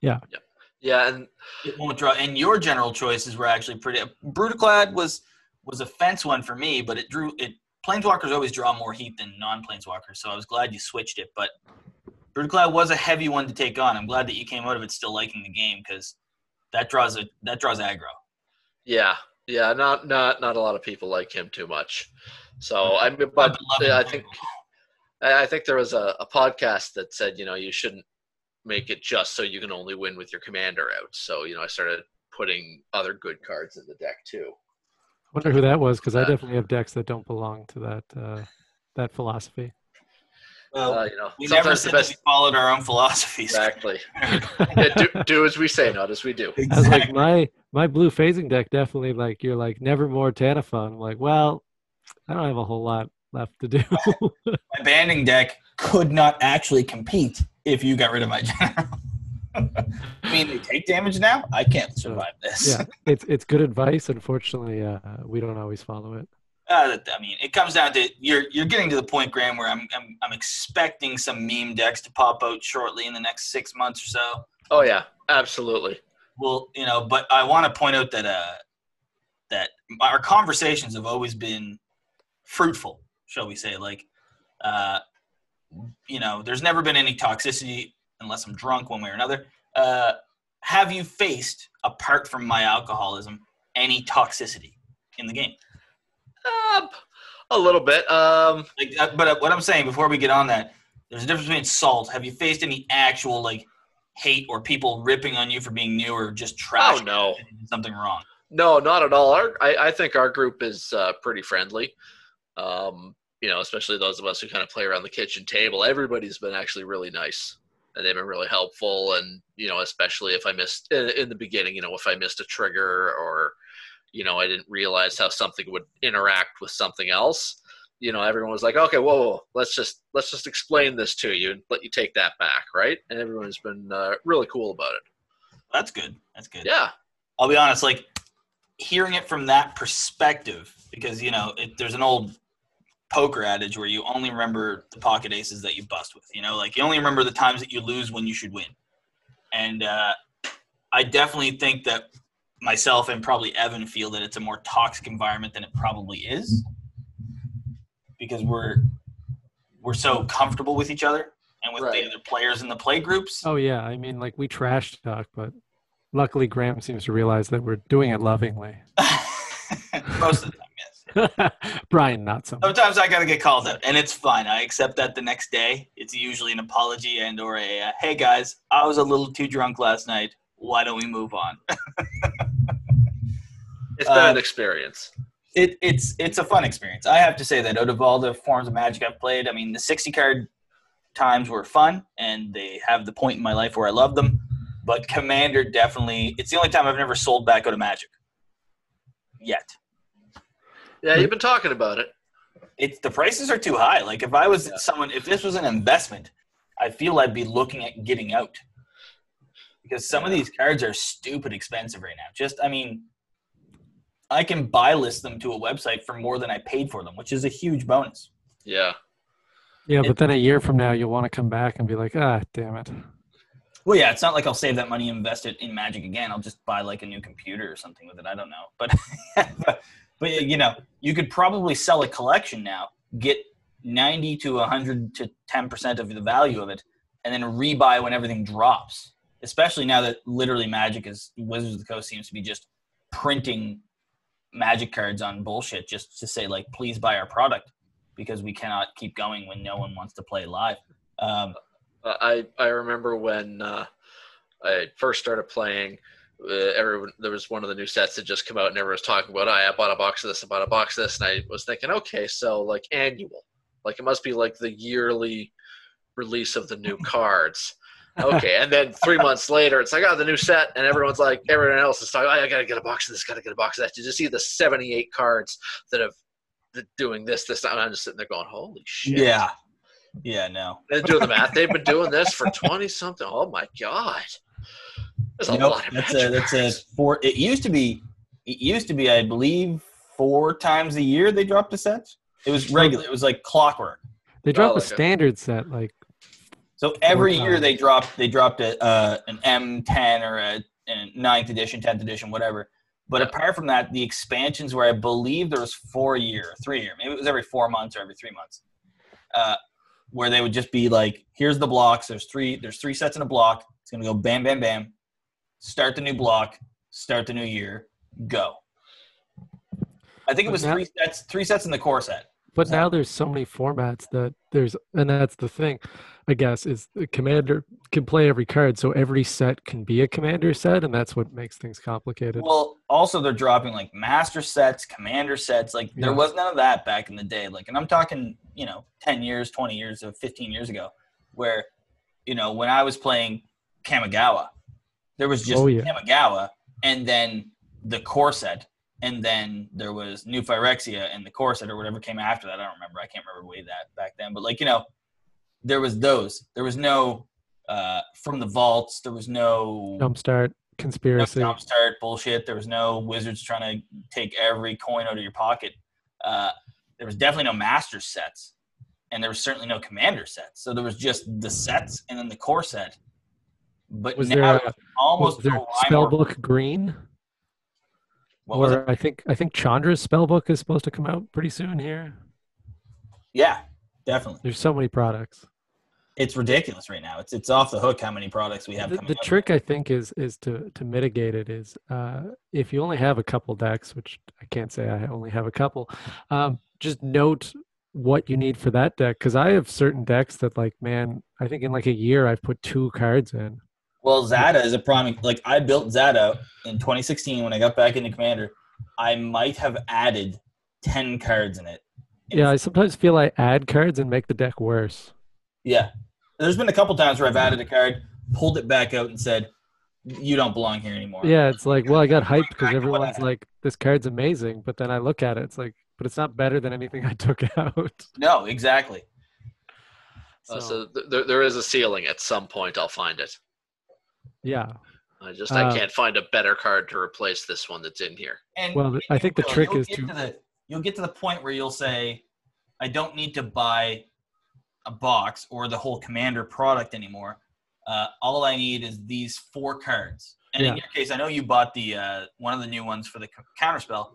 Yeah, Yeah, Yeah, and It won't draw. And your general choices were actually pretty. Brudiclad was was a fence one for me, but it drew it. Planeswalkers always draw more heat than non-planeswalkers, so I was glad you switched it. But Brudiclad was a heavy one to take on. I'm glad that you came out of it still liking the game because that draws a that draws aggro. yeah, yeah, not not not a lot of people like him too much. So I, mean, but I think I I think there was a, a podcast that said you know you shouldn't make it just so you can only win with your commander out. So you know I started putting other good cards in the deck too. I wonder who that was because I Uh, definitely have decks that don't belong to that uh, that philosophy. Well, Uh, you know, we never sometimes said the that best we followed our own philosophies. exactly. Yeah, do, do as we say, not as we do. I was like, my my blue phasing deck definitely like you're like Nevermore Tanaphon. I'm like, well, I don't have a whole lot left to do. my banding deck could not actually compete if you got rid of my general. I mean, they take damage now. I can't survive this. yeah, it's it's good advice. Unfortunately, uh, we don't always follow it. Uh, I mean, it comes down to you're you're getting to the point, Graham, where I'm I'm, I'm expecting some meme decks to pop out shortly in the next six months or so. Oh yeah, absolutely. Well, you know, but I want to point out that uh, that our conversations have always been fruitful, shall we say? Like, uh, you know, there's never been any toxicity unless I'm drunk one way or another. Uh, have you faced, apart from my alcoholism, any toxicity in the game? Um, a little bit. Um, Like, uh, but uh, what I'm saying before we get on that, there's a difference between salt. Have you faced any actual like hate or people ripping on you for being new or just trash? oh no, something wrong. no, not at all. Our, I, I think our group is uh, pretty friendly. Um, you know, especially those of us who kind of play around the kitchen table. Everybody's been actually really nice, and they've been really helpful. And you know, especially if I missed in, in the beginning, you know, if I missed a trigger or you know, I didn't realize how something would interact with something else. You know, everyone was like, "Okay, whoa, whoa, let's just let's just explain this to you and let you take that back, right?" And everyone's been uh, really cool about it. That's good. That's good. Yeah, I'll be honest, like hearing it from that perspective, because you know, it, there's an old poker adage where you only remember the pocket aces that you bust with. You know, like you only remember the times that you lose when you should win. And uh, I definitely think that myself and probably Evan feel that it's a more toxic environment than it probably is, because we're we're so comfortable with each other and with Right. the other players in the play groups. Oh yeah, I mean, like we trash talk, but luckily Graham seems to realize that we're doing it lovingly. Most of the time, yes. Brian, not so. much. Sometimes I gotta get called out, and it's fine. I accept that the next day. It's usually an apology and or a uh, "Hey guys, I was a little too drunk last night. Why don't we move on?" it's been Uh, an experience. It, it's it's a fun experience. I have to say that out of all the forms of Magic I've played, I mean the sixty card times were fun, and they have the point in my life where I love them. But Commander definitely, it's the only time I've never sold back out of Magic. Yet. Yeah, you've been talking about it. it's the prices are too high. Like if I was Yeah. someone, if this was an investment, I feel I'd be looking at getting out because some of these cards are stupid expensive right now. Just, I mean, I can buy list them to a website for more than I paid for them, which is a huge bonus. Yeah, Yeah, but then a year from now, you'll want to come back and be like, ah, damn it. Well, yeah, it's not like I'll save that money and invest it in Magic again. I'll just buy like a new computer or something with it. I don't know, but but you know, you could probably sell a collection now, get ninety to hundred to ten percent of the value of it, and then rebuy when everything drops. Especially now that literally Magic is Wizards of the Coast seems to be just printing Magic cards on bullshit just to say like, please buy our product because we cannot keep going when no one wants to play live. Um, I I remember when uh, I first started playing. Uh, everyone there was one of the new sets that just come out, and everyone was talking about. "Oh, I bought a box of this. I bought a box of this, and I was thinking, okay, so like annual, like it must be like the yearly release of the new cards. Okay, and then three months later, it's like, oh, the new set, and everyone's like, everyone else is talking. Oh, I gotta get a box of this. Gotta get a box of that. You just see the seventy-eight cards that have that doing this, this, and I'm just sitting there going, holy shit. yeah, yeah, no. And doing the math, they've been doing this for twenty something. Oh my god, there's a Nope, lot of that's a that's a four. It used to be, it used to be, I believe, four times a year they dropped a set. It was regular. It was like clockwork. They dropped Oh, a okay. standard set like So every year they dropped they dropped a uh, an M10 or a, a ninth edition, tenth edition, whatever. But apart from that, the expansions where I believe there was four year, three year, maybe it was every four months or every three months, uh, where they would just be like, "Here's the blocks. There's three. There's three sets in a block. It's gonna go bam, bam, bam. Start the new block. Start the new year. Go." I think it was now- three sets. Three sets in the core set. But So- now there's so many formats that there's, and that's the thing, I guess, is the commander can play every card, so every set can be a commander set, and that's what makes things complicated. Well, also they're dropping like master sets, commander sets. Like there Yeah. was none of that back in the day. Like, and I'm talking, you know, ten years, twenty years, or fifteen years ago, where, you know, when I was playing Kamigawa, there was just Oh, yeah. Kamigawa, and then the core set, and then there was New Phyrexia and the core set or whatever came after that. I don't remember. I can't remember way that back then. But like, you know, there was those. There was no uh from the vaults. There was no Jumpstart, no conspiracy. jumpstart bullshit. There was no wizards trying to take every coin out of your pocket. uh, there was definitely no master sets, and there was certainly no commander sets. So there was just the sets and then the core set. But Was there a, almost was there or- spellbook green? What was it? Or I think I think Chandra's spellbook is supposed to come out pretty soon here. Yeah, definitely. There's so many products. It's ridiculous right now. It's it's off the hook how many products we have the, the trick i think is is to to mitigate it is uh if you only have a couple decks which i can't say i only have a couple um just note what you need for that deck because i have certain decks that like man i think in like a year i've put two cards in Well, Zada is a prime. Like I built Zada in 2016 when I got back into Commander. I might have added 10 cards in it. yeah i sometimes feel i add cards and make the deck worse Yeah. There's been a couple times where I've added a card, pulled it back out, and said, "You don't belong here anymore." yeah it's like well i got hyped because Back to what I everyone's like this card's amazing but then i look at it it's like but it's not better than anything i took out No, exactly. Uh, so th- there, there is a ceiling. At some point, I'll find it. Yeah I just Uh, I can't find a better card to replace this one that's in here. And Well, I think the will. trick You'll is get to- the you'll get to the point where you'll say, "I don't need to buy a box or the whole Commander product anymore. Uh, all I need is these four cards." And in your case, I know you bought the uh, one of the new ones for the c- counterspell,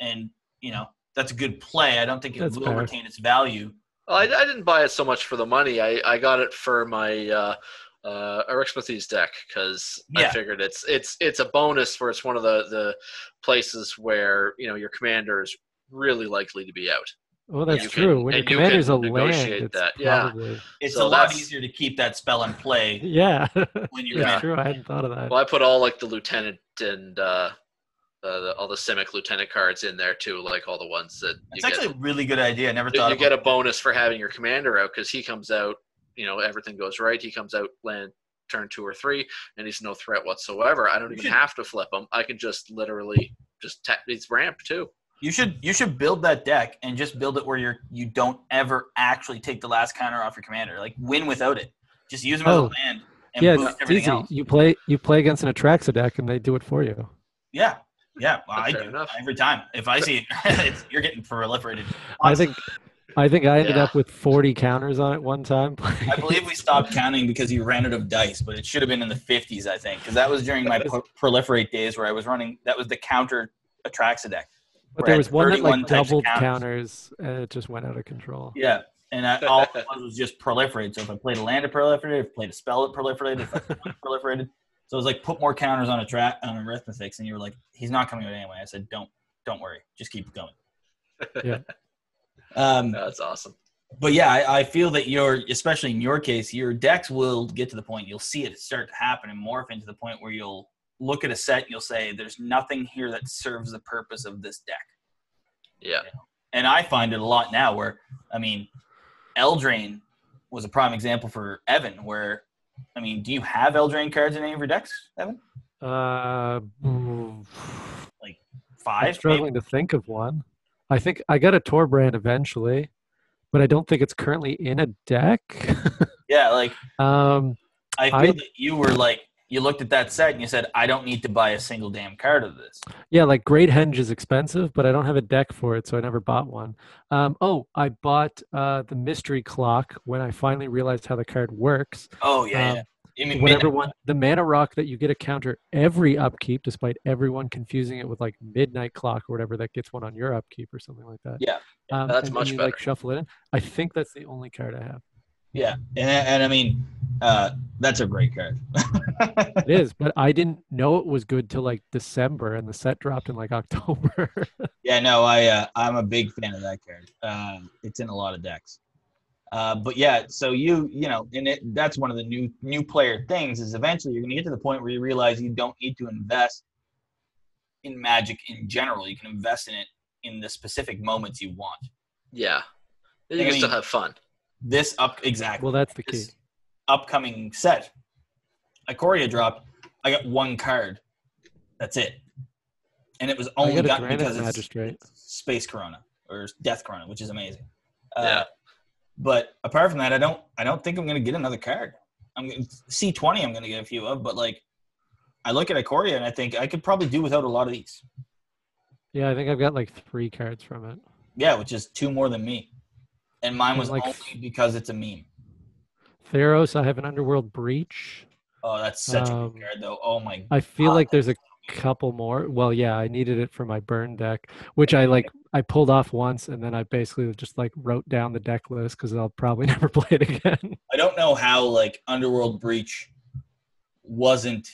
and you know that's a good play. I don't think it That's will fair. retain its value. Well, I, I didn't buy it so much for the money. I, I got it for my uh, uh, Arixmethes deck because I figured it's it's it's a bonus for it's one of the the places where you know your commander is really likely to be out. well that's you can- true when your and you commander's a can land negotiate it's that, yeah. probably It's So a lot easier to keep that spell in play yeah when you're Yeah. True. I hadn't thought of that. Well, I put all like the lieutenant and uh, uh, the, all the Simic lieutenant cards in there too, like all the ones that you It's get. actually a really good idea. I never you, thought you about get a bonus for having your commander out because he comes out. You know, everything goes right. He comes out land turn two or three, and he's no threat whatsoever. I don't You even should- have to flip him. I can just literally just tap. He's ramped too. You should you should build that deck and just build it where you're you don't ever actually take the last counter off your commander. Like win without it. Just use them as a Oh. land and yeah, it's everything easy. else. You play you play against an Atraxa deck, and they do it for you. Yeah, yeah. Well, I do enough. every time. If I see it's, you're getting proliferated. I think I think I ended Yeah. up with 40 counters on it one time. I believe we stopped counting because you ran out of dice, but it should have been in the 50s, I think, because that was during my pro- proliferate days where I was running. That was the counter Atraxa deck. but there was one that like doubled counters. counters, and it just went out of control. Yeah, and I, all it was was just proliferate. So if I played a land, it proliferated. If I played a spell, it proliferated. If I proliferated. So it was like put more counters on a track on Arixmethes, and you were like, he's not coming out anyway. I said, don't, don't worry, just keep going. Yeah. Um, That's awesome. but yeah, I, I feel that your, especially in your case, your decks will get to the point you'll see it start to happen and morph into the point where you'll look at a set and you'll say, "There's nothing here that serves the purpose of this deck." Yeah. And I find it a lot now. Where I mean, Eldraine was a prime example for Evan. Where I mean, do you have Eldraine cards in any of your decks, Evan? Uh, I'm Five, struggling to think of one. I think I got a Torbrand eventually, but I don't think it's currently in a deck. Yeah, like um, I feel I- that you were like you looked at that set and you said, "I don't need to buy a single damn card of this." yeah, like Great Henge is expensive, but I don't have a deck for it, so I never bought one. Um, oh, I bought uh, the Mystery Clock when I finally realized how the card works. Oh yeah, Um, yeah. You mean whatever midnight- one the mana rock that you get a counter every upkeep despite everyone confusing it with like midnight clock or whatever that gets one on your upkeep or something like that Yeah. um, That's and much you, like better. shuffle it in i think that's the only card i have Yeah, and and I mean, uh, that's a great card. it is but i didn't know it was good till like december and the set dropped in like october yeah, no, I uh, I'm a big fan of that card. Uh, it's in a lot of decks. Uh, but yeah, so you you know, and it, that's one of the new new player things is eventually you're going to get to the point where you realize you don't need to invest in Magic in general. You can invest in it in the specific moments you want. Yeah. You I can still mean- have fun. This up exactly. well that's the key this upcoming set, Ikoria dropped. I got one card. That's it, and it was only got gotten because it's, it's Space Corona or Death Corona, which is amazing. Uh, Yeah. But apart from that, I don't. I don't think I'm gonna get another card. I'm gonna C twenty. I'm gonna get a few of, but like, I look at Ikoria and I think I could probably do without a lot of these. yeah i think i've got like three cards from it Yeah, which is two more than me. And mine And, was like, only because it's a meme. Theros, I have an Underworld Breach. Oh, that's such a Um, good card, though. Oh my. I feel God, like there's a couple more. Well, yeah, I needed it for my burn deck, which I like. I pulled off once, and then I basically just like wrote down the deck list because I'll probably never play it again. I don't know how like Underworld Breach wasn't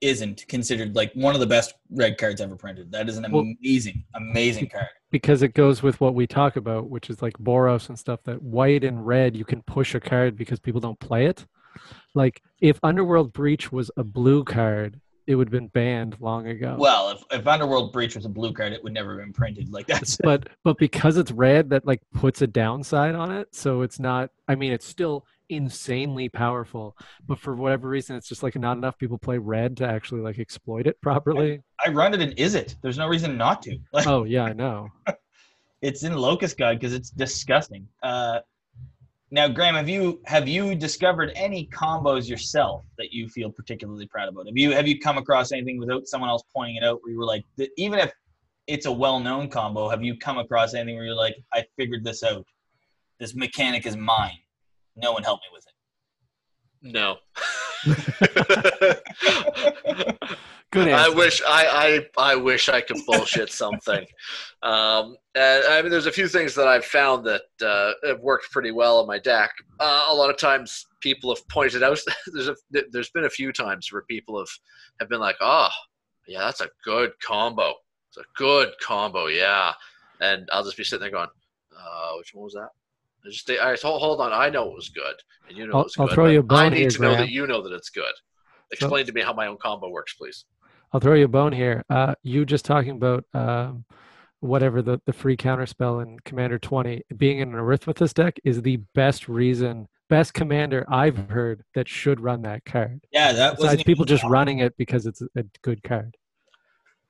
isn't considered like one of the best red cards ever printed. That is an Well- amazing, amazing card. because it goes with what we talk about, which is like Boros and stuff. That white and red, you can push a card because people don't play it. Like if Underworld Breach was a blue card, it would have been banned long ago. Well, if, if Underworld Breach was a blue card, it would never have been printed. Like that. but but because it's red, that like puts a downside on it. So it's not. I mean, it's still insanely powerful, but for whatever reason, it's just like not enough people play red to actually like exploit it properly. I run it in Is It. There's no reason not to. Like oh yeah, I know. it's in Locust Guide because it's disgusting. Uh, now, Graham, have you have you discovered any combos yourself that you feel particularly proud about? Have you have you come across anything without someone else pointing it out where you were like, even if it's a well-known combo, have you come across anything where you're like, I figured this out. This mechanic is mine. No one helped me with it. No. Good answer. I wish I, I I wish I could bullshit something. Um, and I mean, there's a few things that I've found that uh, have worked pretty well in my deck. Uh, a lot of times, people have pointed out. There's a there's been a few times where people have have been like, "Oh, yeah, that's a good combo. It's a good combo, yeah." And I'll just be sitting there going, uh, "Which one was that?" I just all right, hold, hold on. I know it was good, and you know I'll- it was I'll good. throw you a bone I need here, to know Graham. that you know that it's good. Explain to me how my own combo works, please. I'll throw you a bone here. Uh, you just talking about um, whatever the, the free counter spell in Commander 20 being in an Arixmethes deck is the best reason, best commander I've heard that should run that card. Yeah, that was Besides people just running it because it's a good card.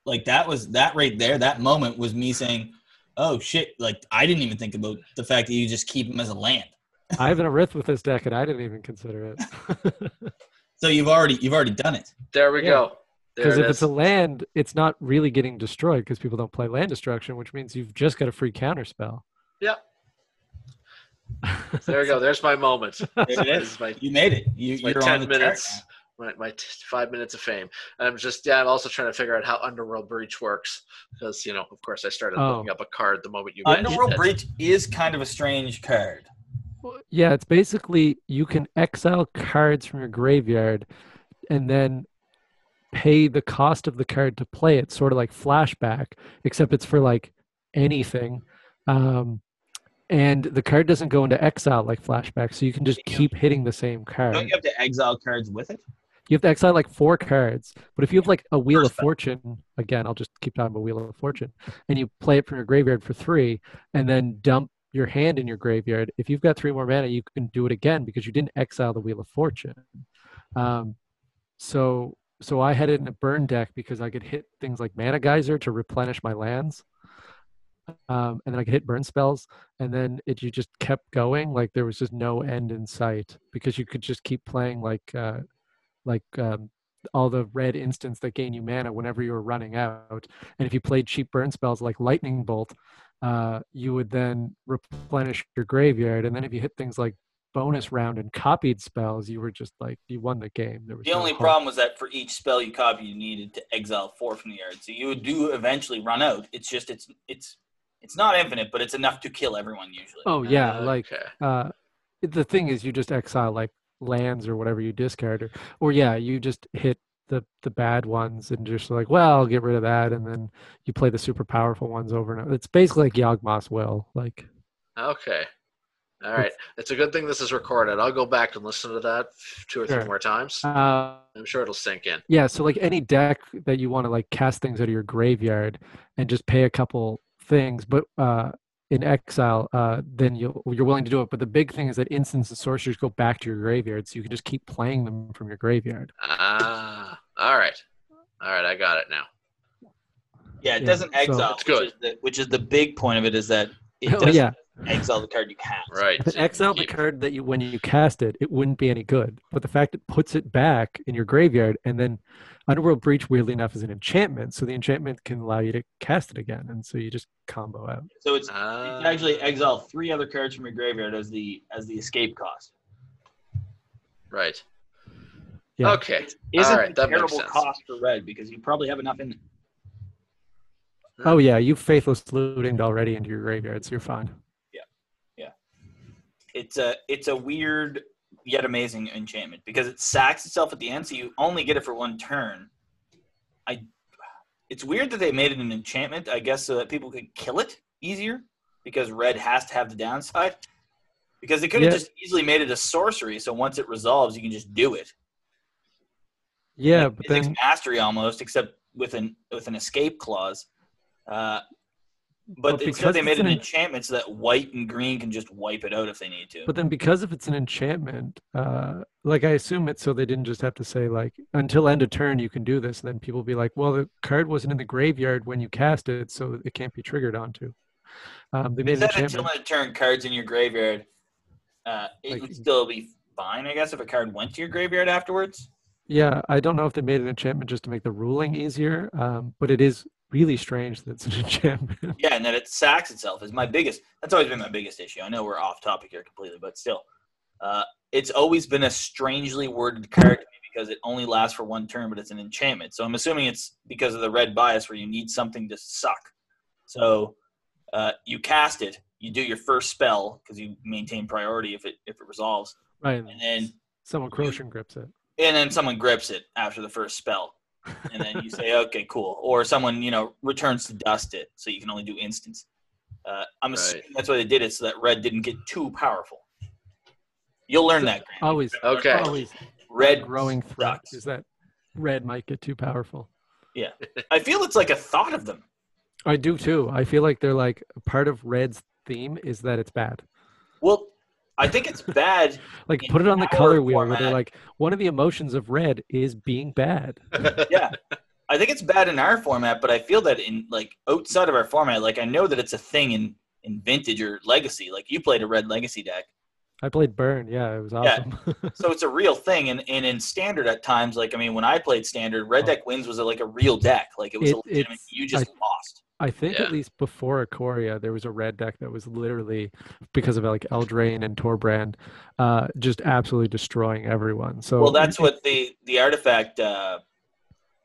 like that was that right there. That moment was me saying, "Oh shit!" Like I didn't even think about the fact that you just keep him as a land. I have an Arith with this deck and I didn't even consider it. So you've already you've already done it. There we Yeah. go. Because it if is. it's a land, it's not really getting destroyed because people don't play land destruction, which means you've just got a free counter spell. Yep. There we go. There's my moment. There it This is. is my, You made it. You, you're 10 on the chart minutes. Now. My, my t- five minutes of fame. I'm just, yeah, I'm also trying to figure out how Underworld Breach works. Because, you know, of course, I started Oh. looking up a card the moment you mentioned Underworld it. Breach is kind of a strange card. Yeah, it's basically you can exile cards from your graveyard and then pay the cost of the card to play it, sort of like flashback, except it's for like anything. Um, and the card doesn't go into exile like flashback, so you can just keep hitting the same card. Don't you have to exile cards with it? You have to exile like four cards, but if you have like a Wheel of First back. Fortune, again, I'll just keep talking about Wheel of Fortune, and you play it from your graveyard for three, and then dump your hand in your graveyard. If you've got three more mana, you can do it again because you didn't exile the Wheel of Fortune. Um, so, so I had it in a burn deck because I could hit things like Mana Geyser to replenish my lands. Um, and then I could hit burn spells, and then it you just kept going like there was just no end in sight because you could just keep playing like uh, like um, all the red instants that gain you mana whenever you were running out. And if you played cheap burn spells like Lightning Bolt, uh, you would then replenish your graveyard. And then if you hit things like bonus round and copied spells, you were just like you won the game. There was The no only hope. problem was that for each spell you copy, you needed to exile four from the yard. So you would do eventually run out. It's just it's it's it's not infinite, but it's enough to kill everyone usually. Oh yeah, like Okay. uh, the thing is you just exile like lands or whatever you discard, or or yeah, you just hit the the bad ones and just like well I'll get rid of that, and then you play the super powerful ones over and over. It's basically like Yawgmoth's Will, like. Okay. All right. It's a good thing this is recorded. I'll go back and listen to that two or three Sure. more times. Uh, I'm sure it'll sink in. yeah, so like any deck that you want to like cast things out of your graveyard and just pay a couple things, but uh, in exile, uh, then you you're willing to do it. But the big thing is that instants and sorceries go back to your graveyard, so you can just keep playing them from your graveyard. Ah. All right. All right. I got it now. yeah, it yeah, doesn't so- exile. It's good. Which is, the, which is the big point of it is that it Oh, doesn't yeah. exile the card you cast. Right. If it so you exiled the card that you when you cast it, it wouldn't be any good. But the fact it puts it back in your graveyard and then Underworld Breach, weirdly enough, is an enchantment, so the enchantment can allow you to cast it again, and so you just combo out. So it's you can ah. actually exile three other cards from your graveyard as the as the escape cost. right. Yeah. Okay. Isn't All right, a that makes terrible sense. cost for red because you probably have enough in it. Oh mm. yeah, you faithless looting already into your graveyard, so you're fine. Yeah, yeah. It's a it's a weird yet amazing enchantment because it sacks itself at the end, so you only get it for one turn. I it's weird that they made it an enchantment, I guess, so that people could kill it easier because red has to have the downside. Because they could have Yeah. just easily made it a sorcery, so once it resolves, you can just do it. Yeah, like but then mastery almost, except with an with an escape clause. Uh, but But because they made an an- enchantment so that white and green can just wipe it out if they need to. but then because if it's an enchantment, uh, like I assume it's so they didn't just have to say like until end of turn you can do this, and then people be like, well, the card wasn't in the graveyard when you cast it, so it can't be triggered onto. Um, they made an enchantment. until end of turn cards in your graveyard, uh, it Like- would still be fine, I guess, if a card went to your graveyard afterwards. Yeah, I don't know if they made an enchantment just to make the ruling easier, um, but it is really strange that it's an enchantment. Yeah, and that it sacks itself is my biggest. That's always been my biggest issue. I know we're off topic here completely, but still, uh, it's always been a strangely worded card to me because it only lasts for one turn, but it's an enchantment. So I'm assuming it's because of the red bias where you need something to suck. So uh, you cast it, you do your first spell because you maintain priority if it if it resolves, right. and then someone Krosan grips it. and then someone grips it after the first spell and then you say okay cool or someone you know returns to dust it so you can only do instants uh, i'm assuming that's why they did it so that red didn't get too powerful you'll learn that Grant. Always, Okay. always red growing threat sucks. is that red might get too powerful. Yeah, I feel it's like a thought of them I do too. I feel like they're like part of red's theme is that it's bad. well i think it's bad Like put it on the our color wheel where they're like one of the emotions of red is being bad. yeah i think it's bad in our format but i feel that in like outside of our format like i know that it's a thing in in vintage or legacy like you played a red legacy deck I played burn. Yeah, it was awesome. Yeah. so it's a real thing and, and in standard at times like i mean when i played standard red Oh. deck wins was a, like a real deck like it was a legitimate you just lost I think Yeah. at least before Ikoria, there was a red deck that was literally because of like Eldraine and Torbrand, uh, just absolutely destroying everyone. So well that's what the the artifact uh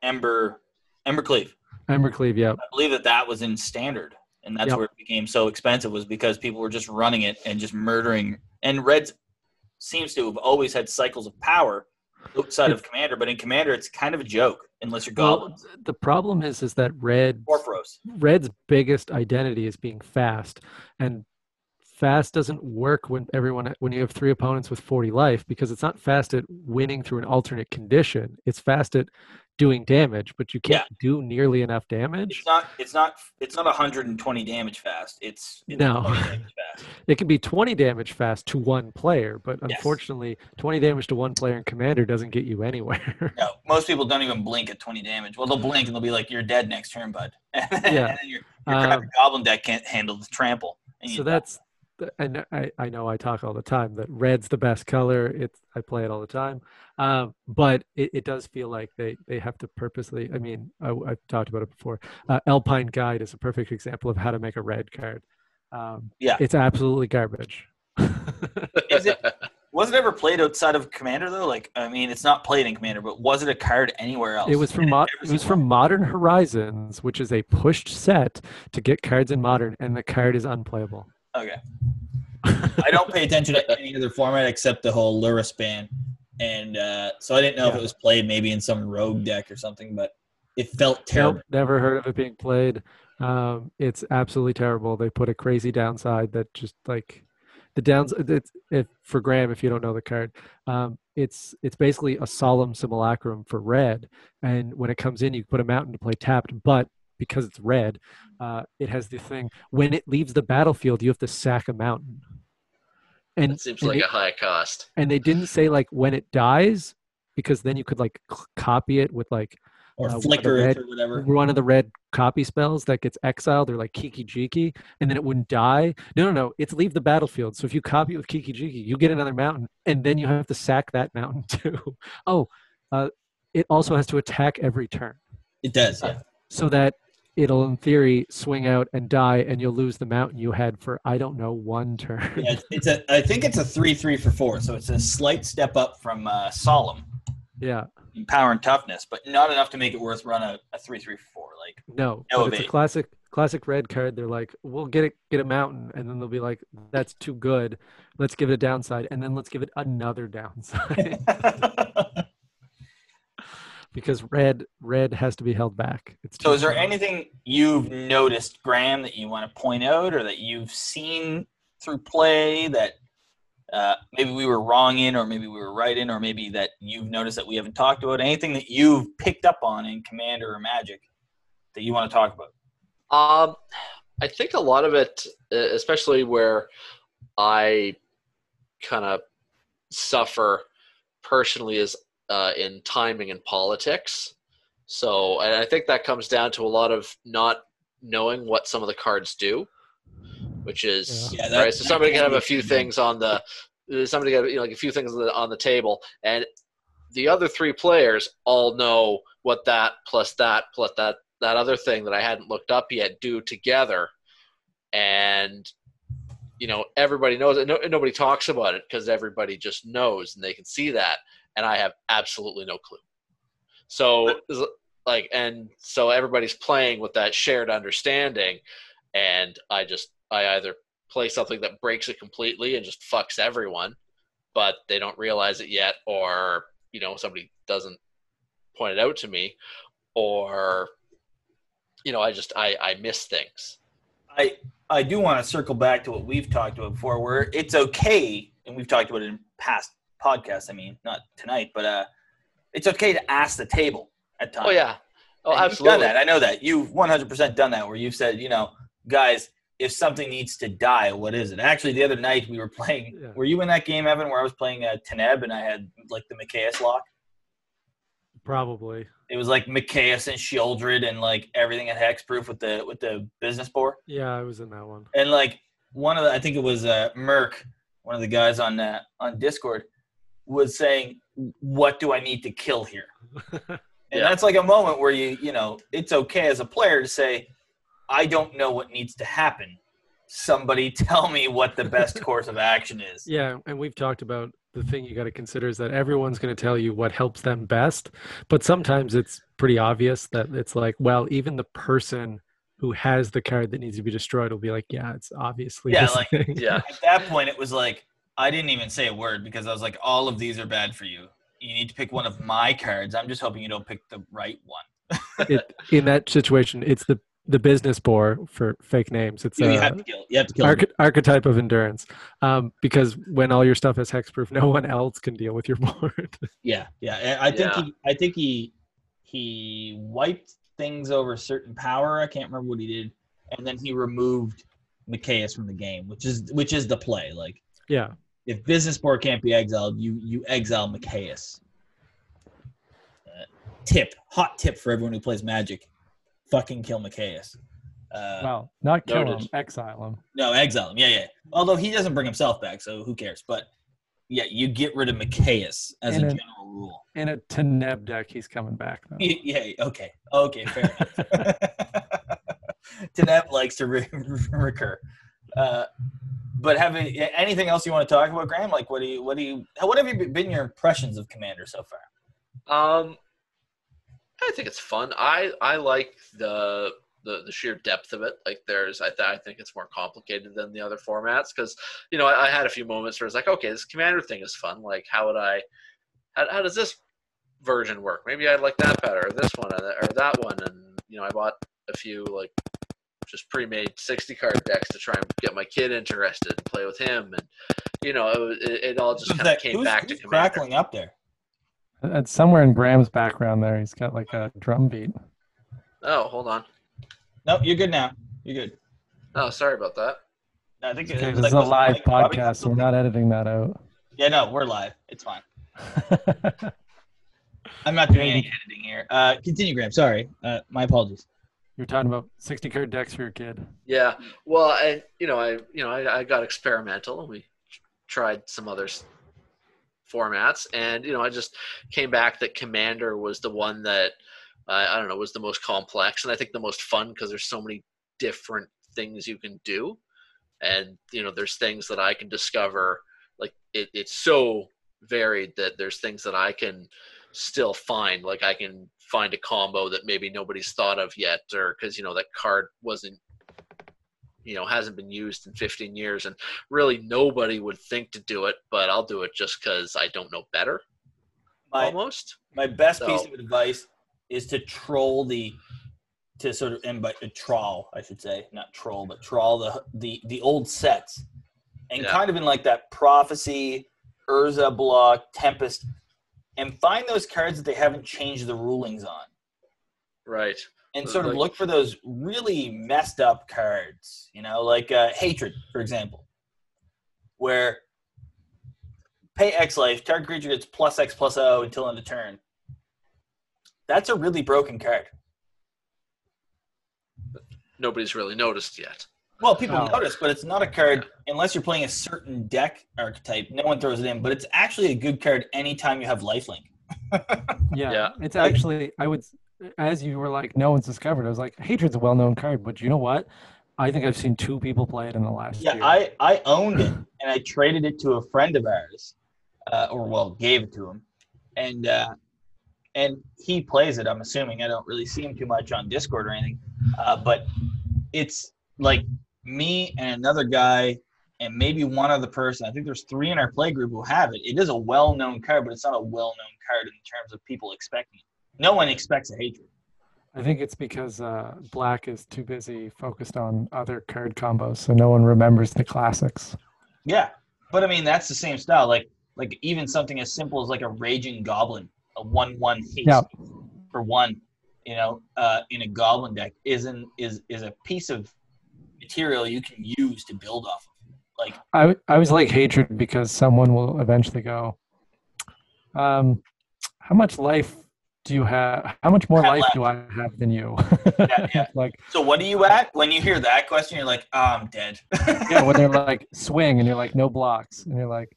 ember embercleave Embercleave, yeah, i believe that that was in standard and that's Yep. where it became so expensive was because people were just running it and just murdering and red seems to have always had cycles of power outside of commander but in commander it's kind of a joke unless you're Well, goblins the problem is is that red Red's biggest identity is being fast, and fast doesn't work when everyone when you have three opponents with 40 life because it's not fast at winning through an alternate condition. It's fast at doing damage, but you can't do nearly enough damage. It's not. It's not. It's not 120 damage fast. It's, it's No. fast. It can be 20 damage fast to one player, but Yes. unfortunately, 20 damage to one player in commander doesn't get you anywhere. No, most people don't even blink at 20 damage. Well, they'll blink and they'll be like, "You're dead next turn, bud." And then, Yeah. and your, your Um, goblin deck can't handle the trample. And so you that's and I, I know I talk all the time that red's the best color. It's I play it all the time, um, but it, it does feel like they they have to purposely. I mean, I, I've talked about it before. Uh, Alpine Guide is a perfect example of how to make a red card. Um, Yeah. it's absolutely garbage. Is it- Was it ever played outside of Commander though? Like, I mean, it's not played in Commander, but was it a card anywhere else? It was from mo- it was from Modern Horizons, which is a pushed set to get cards in Modern, and the card is unplayable. Okay. I don't pay attention to any other format except the whole Lurrus ban, and uh, so I didn't know if it was played maybe in some rogue deck or something, but it felt terrible. Nope, never heard of it being played. Um, it's absolutely terrible. They put a crazy downside that just like the downs. It's if for Graham, if you don't know the card, um, it's it's basically a solemn simulacrum for red, and when it comes in, you put a mountain to play tapped, but because it's red, uh, it has the thing when it leaves the battlefield, you have to sack a mountain. And That seems and like they- a high cost. and they didn't say like when it dies because then you could like c- copy it with like or Uh, one of the flicker it red- or whatever. one of the red copy spells that gets exiled they're like Kiki Jiki, and then it wouldn't die. No, no, no. It's leave the battlefield. So if you copy it with Kiki Jiki, you get another mountain, and then you have to sack that mountain too. oh, uh, it also has to attack every turn, It does. Yeah. so that it'll in theory swing out and die, and you'll lose the mountain you had for I don't know one turn. yeah it's, a. I think it's a three three for four, so it's a slight step up from uh, Solemn yeah. in power and toughness, but not enough to make it worth run a, a three three for four. Like No, it's a classic classic red card. They're like, we'll get it, get a mountain, and then they'll be like, that's too good. Let's give it a downside, and then let's give it another downside because red red has to be held back. It's So, is there strong. anything you've noticed, Graham, that you want to point out, or that you've seen through play that uh, maybe we were wrong in, or maybe we were right in, or maybe that you've noticed that we haven't talked about? Anything that you've picked up on in Commander or Magic that you want to talk about? Um, I think a lot of it, uh, especially where I kind of suffer personally, is uh, in timing and politics. So, and I think that comes down to a lot of not knowing what some of the cards do, which is Yeah. Yeah, that- right. So somebody can can have a few things on the somebody got you know like a few things on the, on the table, and the other three players all know what that plus that plus that that other thing that I hadn't looked up yet do together, and you know everybody knows it. No, nobody talks about it because everybody just knows and they can see that, and I have absolutely no clue. So like, and so everybody's playing with that shared understanding, and I just I either play something that breaks it completely and just fucks everyone, but they don't realize it yet, or you know somebody doesn't point it out to me, or you know I just I I miss things. I I do want to circle back to what we've talked about before, where it's okay, and we've talked about it in past podcasts. I mean, not tonight, but uh, it's okay to ask the table at times. Oh yeah, oh And absolutely. You've done that. I know that you've 100% done that, where you've said, you know, guys, if something needs to die, what is it? Actually, the other night we were playing. Yeah. Were you in that game, Evan, where I was playing uh, Teneb and I had like the Mikaeus lock? Probably. It was like Mikaeus and Shieldred and like everything at hexproof with the with the business board. Yeah, I was in that one. and like one of the, I think it was uh, Merck, one of the guys on uh, on Discord, was saying, "What do I need to kill here?" And Yeah. that's like a moment where you you know it's okay as a player to say, "I don't know what needs to happen. Somebody tell me what the best course of action is." Yeah, and we've talked about the thing you got to consider is that everyone's going to tell you what helps them best, but sometimes it's pretty obvious that it's like, well, even the person who has the card that needs to be destroyed will be like, yeah, it's obviously Yeah, this like- thing. Yeah, At that point, it was like I didn't even say a word because I was like, "All of these are bad for you. You need to pick one of my cards. I'm just hoping you don't pick the right one." It, in that situation, it's the the business bore for fake names. It's You, you have to kill. You have to kill. arch- archetype of endurance, um, because when all your stuff is hexproof, no one else can deal with your board. Yeah, yeah. I think Yeah. he, I think he, he wiped things over certain power. I can't remember what he did, and then he removed Mikaeus from the game, which is which is the play. Like yeah, if business board can't be exiled, you you exile Mikaeus. Uh, tip, hot tip for everyone who plays Magic: fucking kill Mikaeus. Uh, well, not kill Noted. him, exile him. no, exile him. Yeah, yeah. Although he doesn't bring himself back, so who cares? But yeah, you get rid of Mikaeus as a then- general rule. In a Teneb deck, he's coming back though. Yeah, okay. Okay, fair enough. Teneb likes to re- recur. Uh, but have anything else you want to talk about, Graham? Like, what do you, what do you, what have you been your impressions of Commander so far? Um, I think it's fun. I I like the the, the sheer depth of it. Like there's, I, th- I think it's more complicated than the other formats because you know I, I had a few moments where it's like, okay, this commander thing is fun. Like how would I, how, how does this version work? Maybe I'd like that better, or this one, or that one. And you know, I bought a few like just pre-made 60 card decks to try and get my kid interested and play with him, and you know, it, was- it, it all just kind of came who's- back to commander. crackling up there. It's somewhere in Graham's background there. He's got like a drum beat. Oh, hold on. No, you're good now. You're good. Oh, sorry about that. no, I think it Okay, was this like- is a live like podcast, so we're not editing that out. Yeah, no, we're live. It's fine. I'm not doing any editing here. Uh, continue, Graham. Sorry. Uh, my apologies. You're talking about 60 card decks for your kid. Yeah. Well, I, you know, I you know, I, I got experimental, and we tried some other formats, and you know, I just came back that Commander was the one that uh, I don't know was the most complex, and I think the most fun because there's so many different things you can do, and you know, there's things that I can discover. Like it, it's so varied that there's things that I can still find. Like I can find a combo that maybe nobody's thought of yet, or because you know that card wasn't, you know, hasn't been used in 15 years, and really nobody would think to do it, but I'll do it just because I don't know better. My, almost. my best piece of advice is to troll the to sort of and by uh, trawl I should say not troll but trawl the the the old sets and Yeah. kind of in like that prophecy Urza block Tempest and find those cards that they haven't changed the rulings on Right. and sort of Like- look for those really messed up cards you know like uh, hatred for example where pay X life target creature gets plus X plus O until end of turn that's a really broken card Nobody's really noticed yet. Well, people Oh. notice, but it's not a card unless you're playing a certain deck archetype. No one throws it in, but it's actually a good card anytime you have lifelink. Yeah, Yeah. it's actually I would, as you were like, no one's discovered. I was like, Hatred's a well-known card, but you know what? I think I've seen two people play it in the last Yeah, year. I I owned it and I traded it to a friend of ours, uh, or well, gave it to him, and uh, and he plays it. I'm assuming I don't really see him too much on Discord or anything, uh, but it's like me and another guy and maybe one other person. I think there's three in our play group who have it. It is a well-known card, but it's not a well-known card in terms of people expecting it. No one expects a hatred. I think it's because uh, Black is too busy focused on other card combos, so no one remembers the classics. Yeah, but I mean that's the same style. Like like even something as simple as like a raging goblin, a one-one haste Yeah. for one, you know, uh, in a goblin deck isn't is is a piece of material you can use to build off of. Like I, I was like hatred because someone will eventually go, um, how much life do you have? How much more life left. do I have than you? Yeah, yeah. like so, what are you at when you hear that question? You're like, oh, I'm dead. yeah, when they're like swing and you're like no blocks and you're like,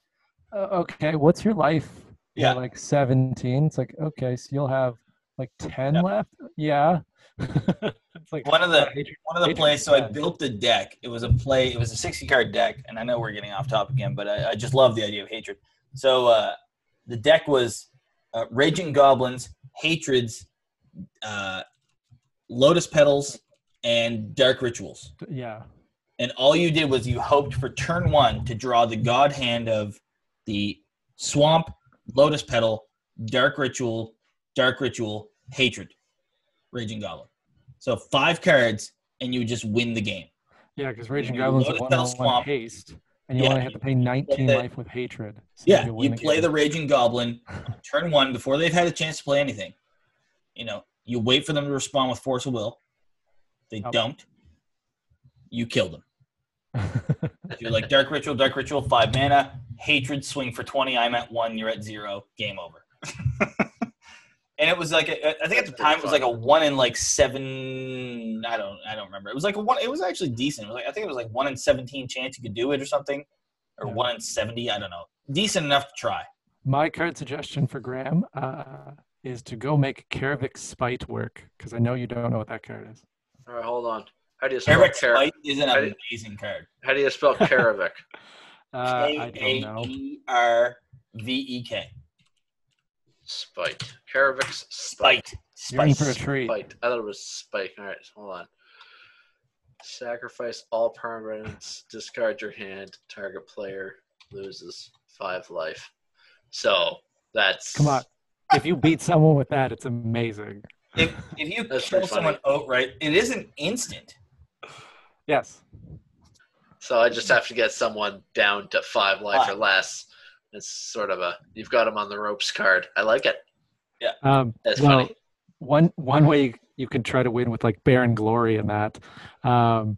uh, okay, what's your life? You're Yeah. like 17. It's like okay, so you'll have like 10 Yeah. left. Yeah. It's like One of the- One of the plays, so I built the deck. It was a play. It was a sixty card deck, and I know we're getting off topic again, but I, I just love the idea of hatred. So uh, the deck was uh, raging goblins, hatreds, uh, lotus petals, and dark rituals. yeah. And all you did was you hoped for turn one to draw the god hand of the swamp, lotus petal, dark ritual, dark ritual, hatred, raging goblin. So five cards, and you just win the game. Yeah, because Raging Goblins load is it one one swamp. haste, and you Yeah, only have to pay 19 the- life with hatred. so Yeah, you win play game. the Raging Goblin turn one before they've had a chance to play anything. You know, you wait for them to respond with Force of Will. They Yep. don't. You kill them. If you're like Dark Ritual, Dark Ritual, five mana, Hatred, swing for 20. I'm at one, you're at zero, game over. and it was like, a, I think at the time it was like a one in like seven. I don't, I don't remember. It was like a one. It was actually decent. It was like, I think it was like one in 17 chance you could do it or something, or Yeah. one in 70. I don't know. Decent enough to try. My card suggestion for Graham uh, is to go make Kaervek Spite work, because I know you don't know what that card is. All right, hold on. How do you spell Eric Kar- Spite is an I did- amazing card. How do you spell Kaervek? Uh, I K don't A know. E R V E K. Spite. Kaervek's Spite. Spite. You're in for a treat. Spite. I thought it was Spike. All right, hold on. Sacrifice all permanents. Discard your hand. Target player loses five life. So that's Come on. If you beat someone with that, it's amazing. If, if you That's kill pretty someone outright, it isn't instant. Yes. So I just have to get someone down to five life or less. It's sort of a you've got them on the ropes card. I like it. Um, That's well, funny. one one way you, you could try to win with like Barren Glory and that, um,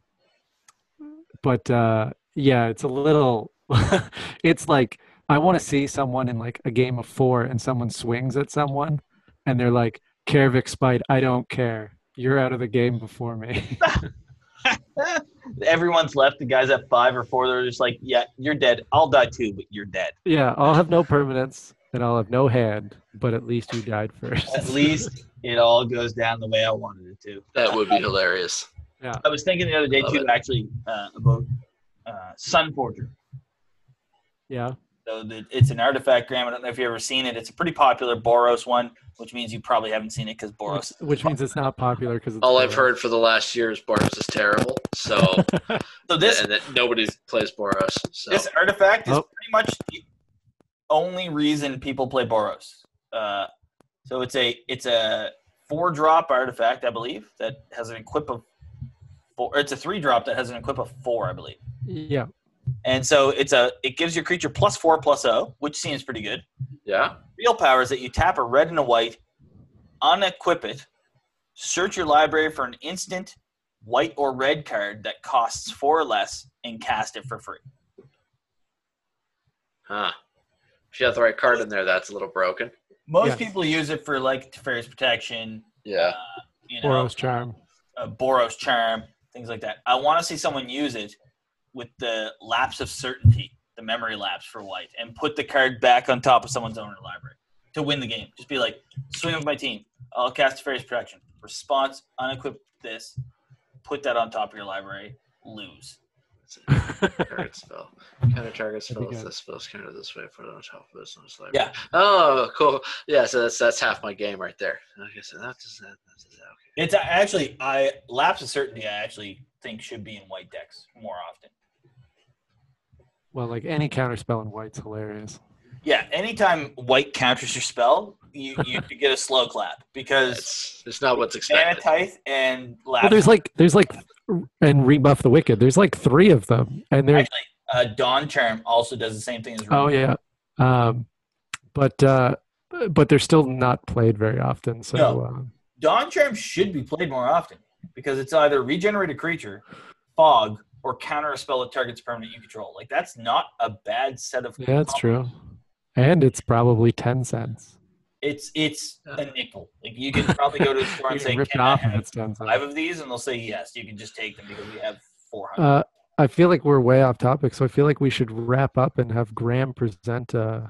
but uh, yeah, it's a little. it's like I want to see someone in like a game of four and someone swings at someone, and they're like, Kaervek Spite, I don't care. You're out of the game before me. Everyone's left. The guys at five or four, they're just like, yeah, you're dead. I'll die too, but you're dead. yeah, I'll have no permanence and I'll have no hand, but at least you died first. At least it all goes down the way I wanted it to. That would be hilarious. Yeah. I was thinking the other day Love too, it. actually, uh, about uh, Sunforger. yeah. So the, it's an artifact, Graham. I don't know if you've ever seen it. It's a pretty popular Boros one, which means you probably haven't seen it because Boros. which means it's not popular because All I've heard for the last year is Boros is terrible. So So this and that nobody plays Boros. So this artifact is Oh. pretty much the only reason people play Boros. Uh, so it's a it's a four drop artifact, I believe, that has an equip of four. It's a three drop that has an equip of four, I believe. yeah. And so it's a it gives your creature plus four plus O, which seems pretty good. yeah, Real power is that you tap a red and a white, unequip it, search your library for an instant white or red card that costs four or less, and cast it for free. huh. If you have the right card in there, that's a little broken. Most Yes. people use it for like Teferi's protection, Yeah. you know, Boros Charm. uh, Boros charm, things like that. I want to see someone use it with the lapse of certainty, the memory lapse for white, and put the card back on top of someone's owner library to win the game. Just be like, swing with my team. I'll cast Teferi's protection. Response, unequip this, put that on top of your library, lose. Card spell. Counter target spell Pretty if good. this spell's counter this way, put it on top of this on this library. Yeah. Oh, cool. Yeah, so that's that's half my game right there. Okay, so that does that. that, does that okay. It's actually, I lapse of certainty. I actually think should be in white decks more often. Well, like any counter spell in white's hilarious. Yeah, anytime white counters your spell, you you get a slow clap because It's it's not what's expected. Mana Tithe and lapse. Well, there's like there's like and rebuff the wicked. There's like three of them, and they're Actually, uh, Dawn Charm also does the same thing as oh yeah, um, but uh, but they're still not played very often. So No. um, Dawn Charm should be played more often because it's either regenerate a creature, fog, or counter a spell that targets permanent you control. Like that's not a bad set of. yeah, that's true, and it's probably ten cents. It's it's a nickel. Like you can probably go to the store and say, can rip I off if have it's ten five cents. of these?" And they'll say yes. You can just take them because we have four hundred. Uh, I feel like we're way off topic, so I feel like we should wrap up and have Graham present uh,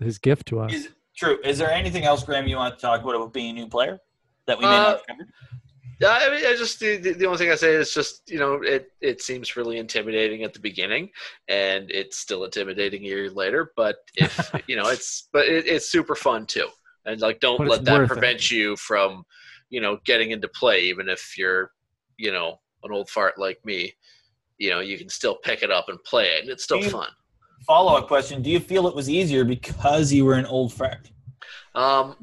his gift to us. Is true. Is there anything else, Graham, you want to talk about about being a new player that we may Uh, not have covered? Yeah, I mean, I just the, the the only thing I say is just you know it it seems really intimidating at the beginning, and it's still intimidating a year later. But if you know, it's but it, it's super fun too, and like don't But let that worth it. prevent you from you know getting into play, even if you're you know an old fart like me. You know, you can still pick it up and play it, and it's still you- fun. Follow up question: Do you feel it was easier because you were an old fart? Um,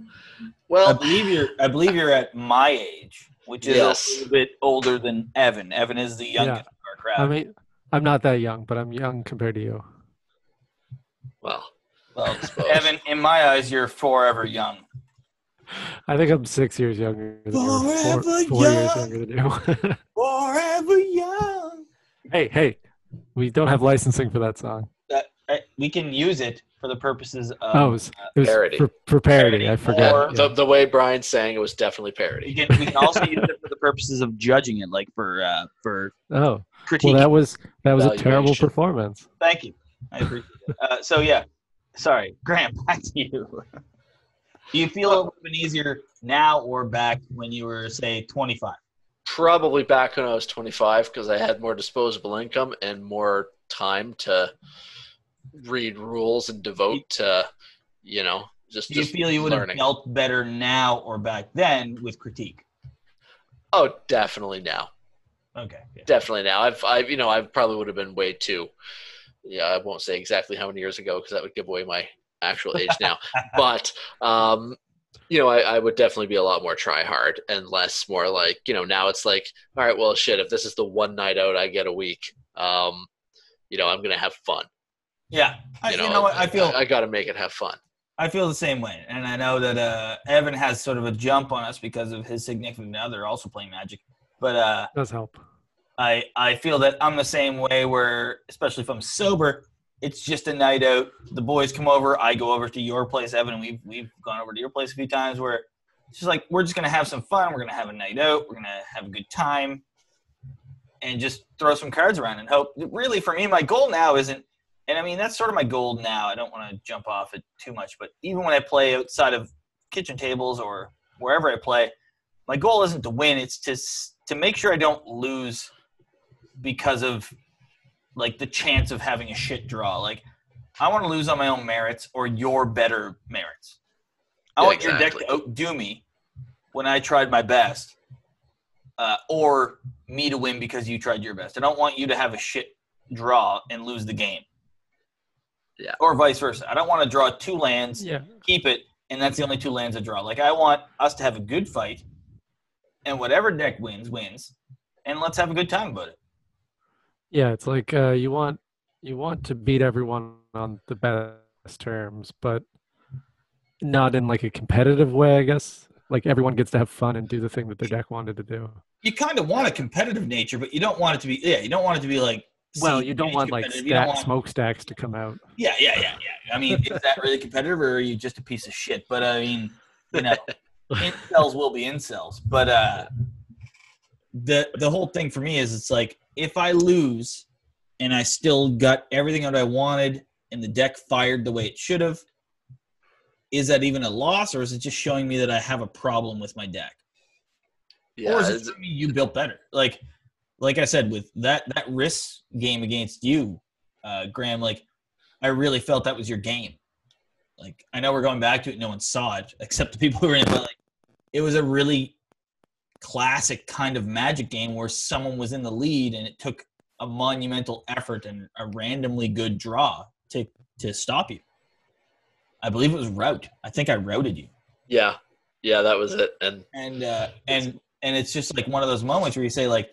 well, I well, believe you're. I believe you're at my age, which is Yes. a little bit older than Evan. Evan is the youngest of our crowd. I mean, I'm not that young, but I'm young compared to you. well, well. Evan, in my eyes, you're forever young. I think I'm six years younger than you. or Four, Forever years young. younger than you. Forever young. hey, hey, we don't have licensing for that song. That we can use it for the purposes of. oh, it was, it was parody. For, for parody. Parody I forget. or the yeah. the way Brian sang it was definitely we parody. can we can also use it for the purposes of judging it, like for uh, for Oh, critiquing. well, that was that was a terrible performance. Thank you. I appreciate it. Uh, so yeah, sorry, Graham. Back to you. Do you feel it would have been easier now or back when you were say 25? probably back when I was 25 because I had more disposable income and more time to read rules and devote to, you know, just Do you just feel you would have learning. felt better now or back then with critique? oh, definitely now, Okay. yeah. definitely now. I've I've you know I probably would have been way too. Yeah, I won't say exactly how many years ago because that would give away my actual age now. but um, you know, I, I would definitely be a lot more try hard and less more like you know now it's like all right, well shit, if this is the one night out I get a week, um, you know I'm gonna have fun. Yeah. I, You you know, know, what? I feel I, got to make it have fun. I feel the same way, and I know that uh, Evan has sort of a jump on us because of his significant other also playing Magic. But uh, does help. I I feel that I'm the same way. Where especially if I'm sober, it's just a night out. The boys come over. I go over to your place, Evan. And we've we've gone over to your place a few times. Where It's just like we're just gonna have some fun. We're gonna have a night out. We're gonna have a good time, and just throw some cards around and hope. Really, for me, my goal now isn't, and I mean that's sort of my goal now. I don't want to jump off it too much, but even when I play outside of kitchen tables or wherever I play, my goal isn't to win. It's to to make sure I don't lose because of like the chance of having a shit draw. Like I want to lose on my own merits or your better merits. I Yeah, want your deck to outdo me when I tried my best, uh, or me to win because you tried your best. I don't want you to have a shit draw and lose the game. Yeah. Or vice versa. I don't want to draw two lands Yeah. keep it, and that's the only two lands I draw. Like I want us to have a good fight, and whatever deck wins wins, and let's have a good time about it. Yeah, it's like uh, you want you want to beat everyone on the best terms, but not in like a competitive way, I guess. Like everyone gets to have fun and do the thing that their deck wanted to do. You kind of want a competitive nature, but you don't want it to be. Yeah, you don't want it to be like. Well, you don't want like competitive. You don't stack, want- smokestacks to come out. Yeah, yeah, yeah, yeah. I mean, is that really competitive, or are you just a piece of shit? But I mean, you know, incels will be incels. But uh, the the whole thing for me is, it's like if I lose, and I still got everything that I wanted, and the deck fired the way it should have, is that even a loss, or is it just showing me that I have a problem with my deck? Yeah, or is it it's- showing me you built better? Like, like I said, with that that risk game against you, uh, Graham, like I really felt that was your game. Like I know we're going back to it, no one saw it except the people who were in it, but like it was a really classic kind of magic game where someone was in the lead and it took a monumental effort and a randomly good draw to to stop you. I believe it was route. I think I routed you yeah, yeah, that was it. And and uh, and and it's just like one of those moments where you say like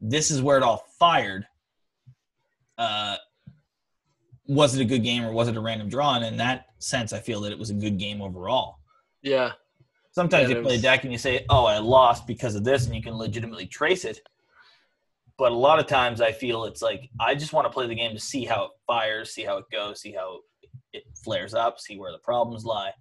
this is where it all fired. Uh was it a good game or was it a random draw? And in that sense i feel that it was a good game overall. Yeah, sometimes Yeah, you play a was- deck and you say oh i lost because of this and you can legitimately trace it. But a lot of times i feel it's like i just want to play the game to see how it fires see how it goes see how it flares up see where the problems lie.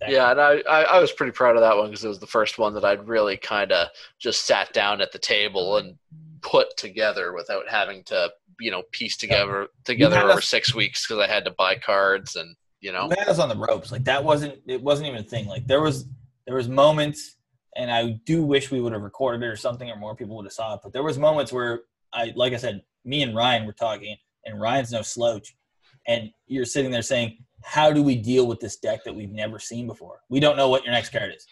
That yeah, and I, I, I was pretty proud of that one because it was the first one that I'd really kind of just sat down at the table and put together without having to, you know, piece together together over us- six weeks because I had to buy cards and you know, that was on the ropes. Like that wasn't it wasn't even a thing. Like there was there was moments and I do wish we would have recorded it or something or more people would have saw it. But there was moments where I like I said, me and Ryan were talking and Ryan's no slouch. And you're sitting there saying, How do we deal with this deck that we've never seen before? We don't know what your next card is.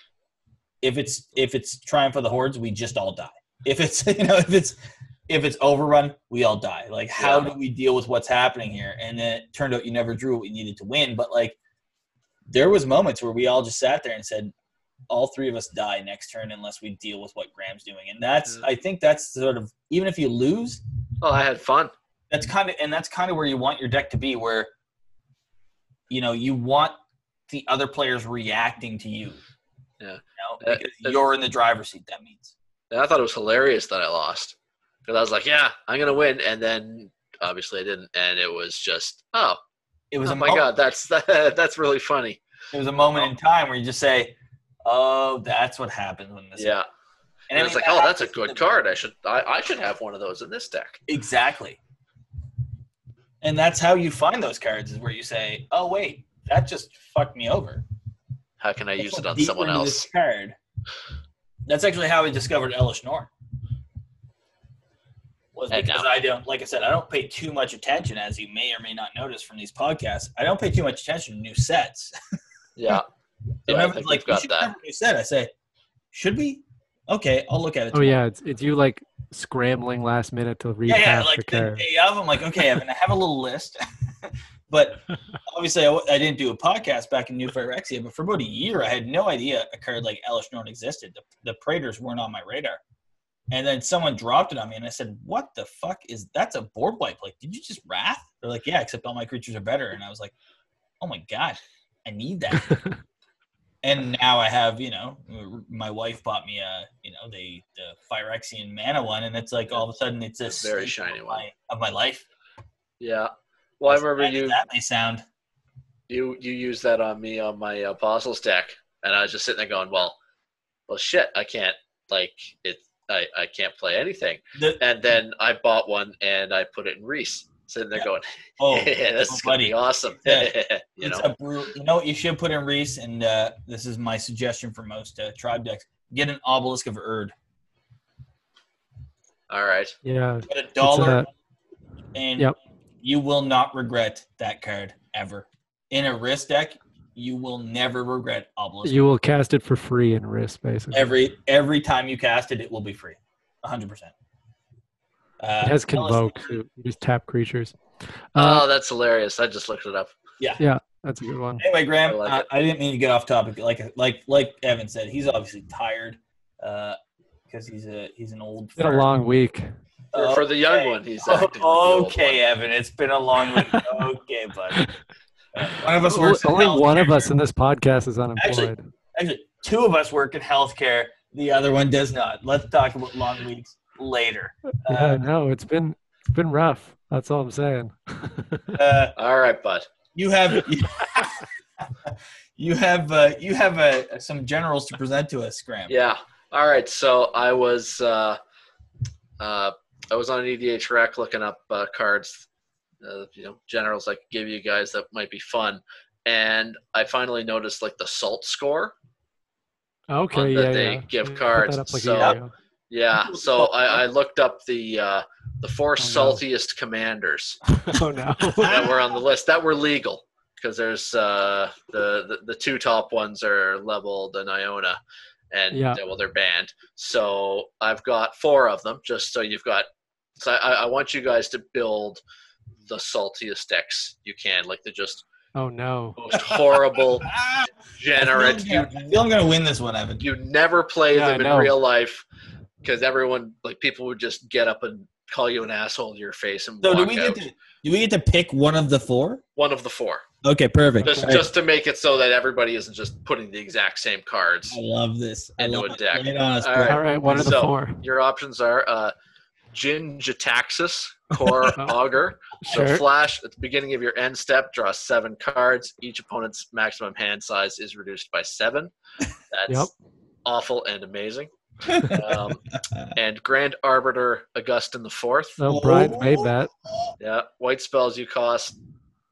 If it's if it's Triumph of the Hordes, we just all die. If it's you know, if it's if it's overrun, we all die. Like, how Yeah. do we deal with what's happening here? And then it turned out you never drew what you needed to win. But like, there was moments where we all just sat there and said, all three of us die next turn unless we deal with what Graham's doing. And that's, Mm. I think that's sort of, even if you lose, well, I had fun. that's kind of, and that's kind of where you want your deck to be, where, you know, you want the other players reacting to you. Yeah. You know, Uh, because uh, you're in the driver's seat. That means. And I thought it was hilarious that I lost because I was like, yeah, I'm gonna win, and then obviously I didn't, and it was just, oh, It was oh a my moment, god, that's that's really funny. It was a moment oh. in time where you just say, "Oh, that's what happens when this." Yeah, and I it's like, oh, that oh, that's a good card. I should I, I should have one of those in this deck. Exactly. And that's how you find those cards is where you say, "Oh, wait, that just fucked me over." How can I Let's use it on someone else? Card. That's actually how I discovered Elesh Norn. Was because I don't, like I said, I don't pay too much attention, as you may or may not notice from these podcasts. I don't pay too much attention to new sets. Yeah, So yeah, I whenever think like, we've got that. a new set. I say, should we? Okay, I'll look at it. Oh yeah, it's it's you like scrambling last minute to read yeah, yeah, half like the the card. day of. I'm like, okay, Evan, I have a little list. but obviously, I didn't do a podcast back in New Phyrexia, but for about a year, I had no idea a card like Elesh Norn existed. The, the Praetors weren't on my radar. And then someone dropped it on me, and I said, "What the fuck is that's a board wipe? Like, did you just wrath?" They're like, "Yeah, except all my creatures are better." And I was like, "Oh my god, I need that." and now I have, you know, my wife bought me a, you know, the the Phyrexian mana one, and it's like all of a sudden it's a It's a very shiny of one. of my life. yeah. Well, I remember you That may sound. you you used that on me on my apostles deck, and I was just sitting there going, well, well, shit, I can't like it. I, I can't play anything. The- And then I bought one and I put it in Rhys. Sitting there going, oh, yeah, this oh, is gonna buddy. be awesome. Yeah. you it's know, a bru- you know what you should put in Rhys, and uh, this is my suggestion for most uh, tribe decks: get an obelisk of Urd. all right. Yeah. Get a dollar, uh, and Yep. You will not regret that card ever. In a Rhys deck, you will never regret obelisk. You will cast it for free in Rhys, basically. every every time you cast it, it will be free, hundred percent. Uh, it has convoke. So you just tap creatures. oh, Uh, that's hilarious. I just looked it up. Yeah, yeah, that's a good one. Anyway, Graham, I like I. I didn't mean to get off topic. Like like like Evan said, he's obviously tired because he's a he's an old. It's been a long week. For, for the young Okay. one, he's Oh, acting. like the old okay, Evan. It's been a long week. okay, bud. Uh, one of us Only, works. in only one of us in this podcast is unemployed. Actually, two of us work in healthcare. The other one does not. Let's talk about long weeks later. yeah, Uh, no, it's been it's been rough. That's all I'm saying. uh, All right, bud. you have you have uh, you have uh, some generals to present to us, Graham. Yeah. All right. So I was uh, uh, I was on EDHREC looking up uh, cards, uh, you know, generals I could give you guys that might be fun, and I finally noticed like the salt score. okay, One yeah, that they yeah. give cards, like so- Yeah. So I, I looked up the uh, the four no. saltiest commanders oh no. that were on the list that were legal because there's uh, the, the the two top ones are Leovold and Iona, and Yeah. well they're banned. So I've got four of them just so you've got. So I, I want you guys to build the saltiest decks you can, like the just oh no. most horrible, degenerate. I You feel, I feel I'm gonna win this one, Evan. you never play Yeah, them in real life because everyone like people would just get up and call you an asshole to your face and So do walk we out. get to do we get to pick one of the four? one of the four Okay, perfect. just All right. just to make it so that everybody isn't just putting the exact same cards I love this. I into love a deck. Lay it on us, All bro. right. All right, what are the So- four? your options are uh Jin-Gitaxias, Core Augur. So Sure. flash at the beginning of your end step, draw seven cards. Each opponent's maximum hand size is reduced by seven. That's Yep. awful and amazing. Um, and Grand Arbiter Augustin the Fourth. Oh, Brian made that. Yeah, white spells you cost,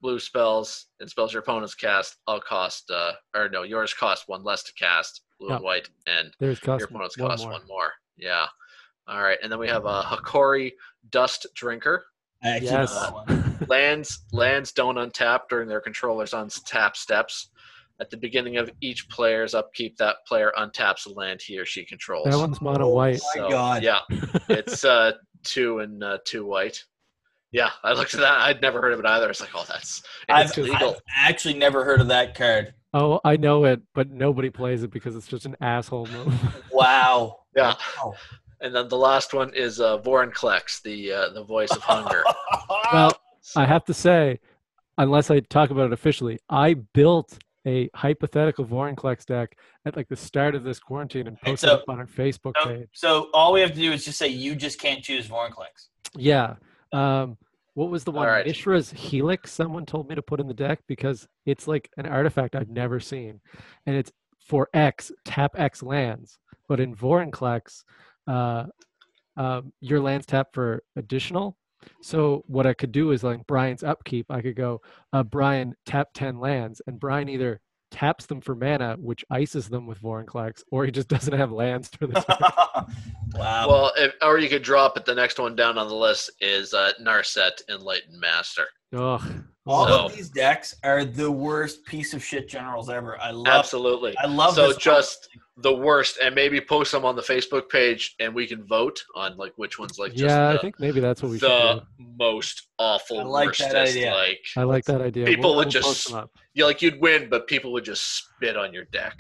blue spells and spells your opponents cast all cost, uh, or no, yours cost one less to cast, blue and white, and There's cost your opponents one cost more. one more. Yeah. All right, and then we have a Hokori Dust Drinker. Yes. know that one. Lands lands don't untap during their controller's untap steps. At the beginning of each player's upkeep, that player untaps a land he or she controls. That one's mono white. Oh my God. Yeah, it's uh, two and uh, two white. Yeah, I looked at that. I'd never heard of it either. It's like, oh, that's I've, it's. I've actually never heard of that card. Oh, I know it, but nobody plays it because it's just an asshole move. Wow. Yeah. Wow. And then the last one is uh, Vorinclex, the uh, the voice of hunger. well, I have to say, unless I talk about it officially, I built a hypothetical Vorinclex deck at like the start of this quarantine and And posted so- it up on our Facebook so, page. so all we have to do is just say you just can't choose Vorinclex. Yeah. Um, what was the one? Alright. Mishra's Helix. Someone told me to put in the deck because it's like an artifact I've never seen, and it's for X tap X lands. But in Vorinclex, uh, um, your lands tap for additional. So what I could do is like Brian's upkeep. I could go, uh, Brian tap ten lands, and Brian either taps them for mana, which ices them with Vorinclex, or he just doesn't have lands for the turn. wow. well, if, or you could drop it. The next one down on the list is uh, Narset, Enlightened Master. Ugh. all so- of these decks are the worst piece of shit generals ever. I love. Absolutely. I love. so this just the worst, and maybe post them on the Facebook page, and we can vote on like which ones like just yeah, I think maybe that's what we should the do. most awful, I like that idea. Like I like that idea. People would post just- them up. you like you'd win, but people would just spit on your deck,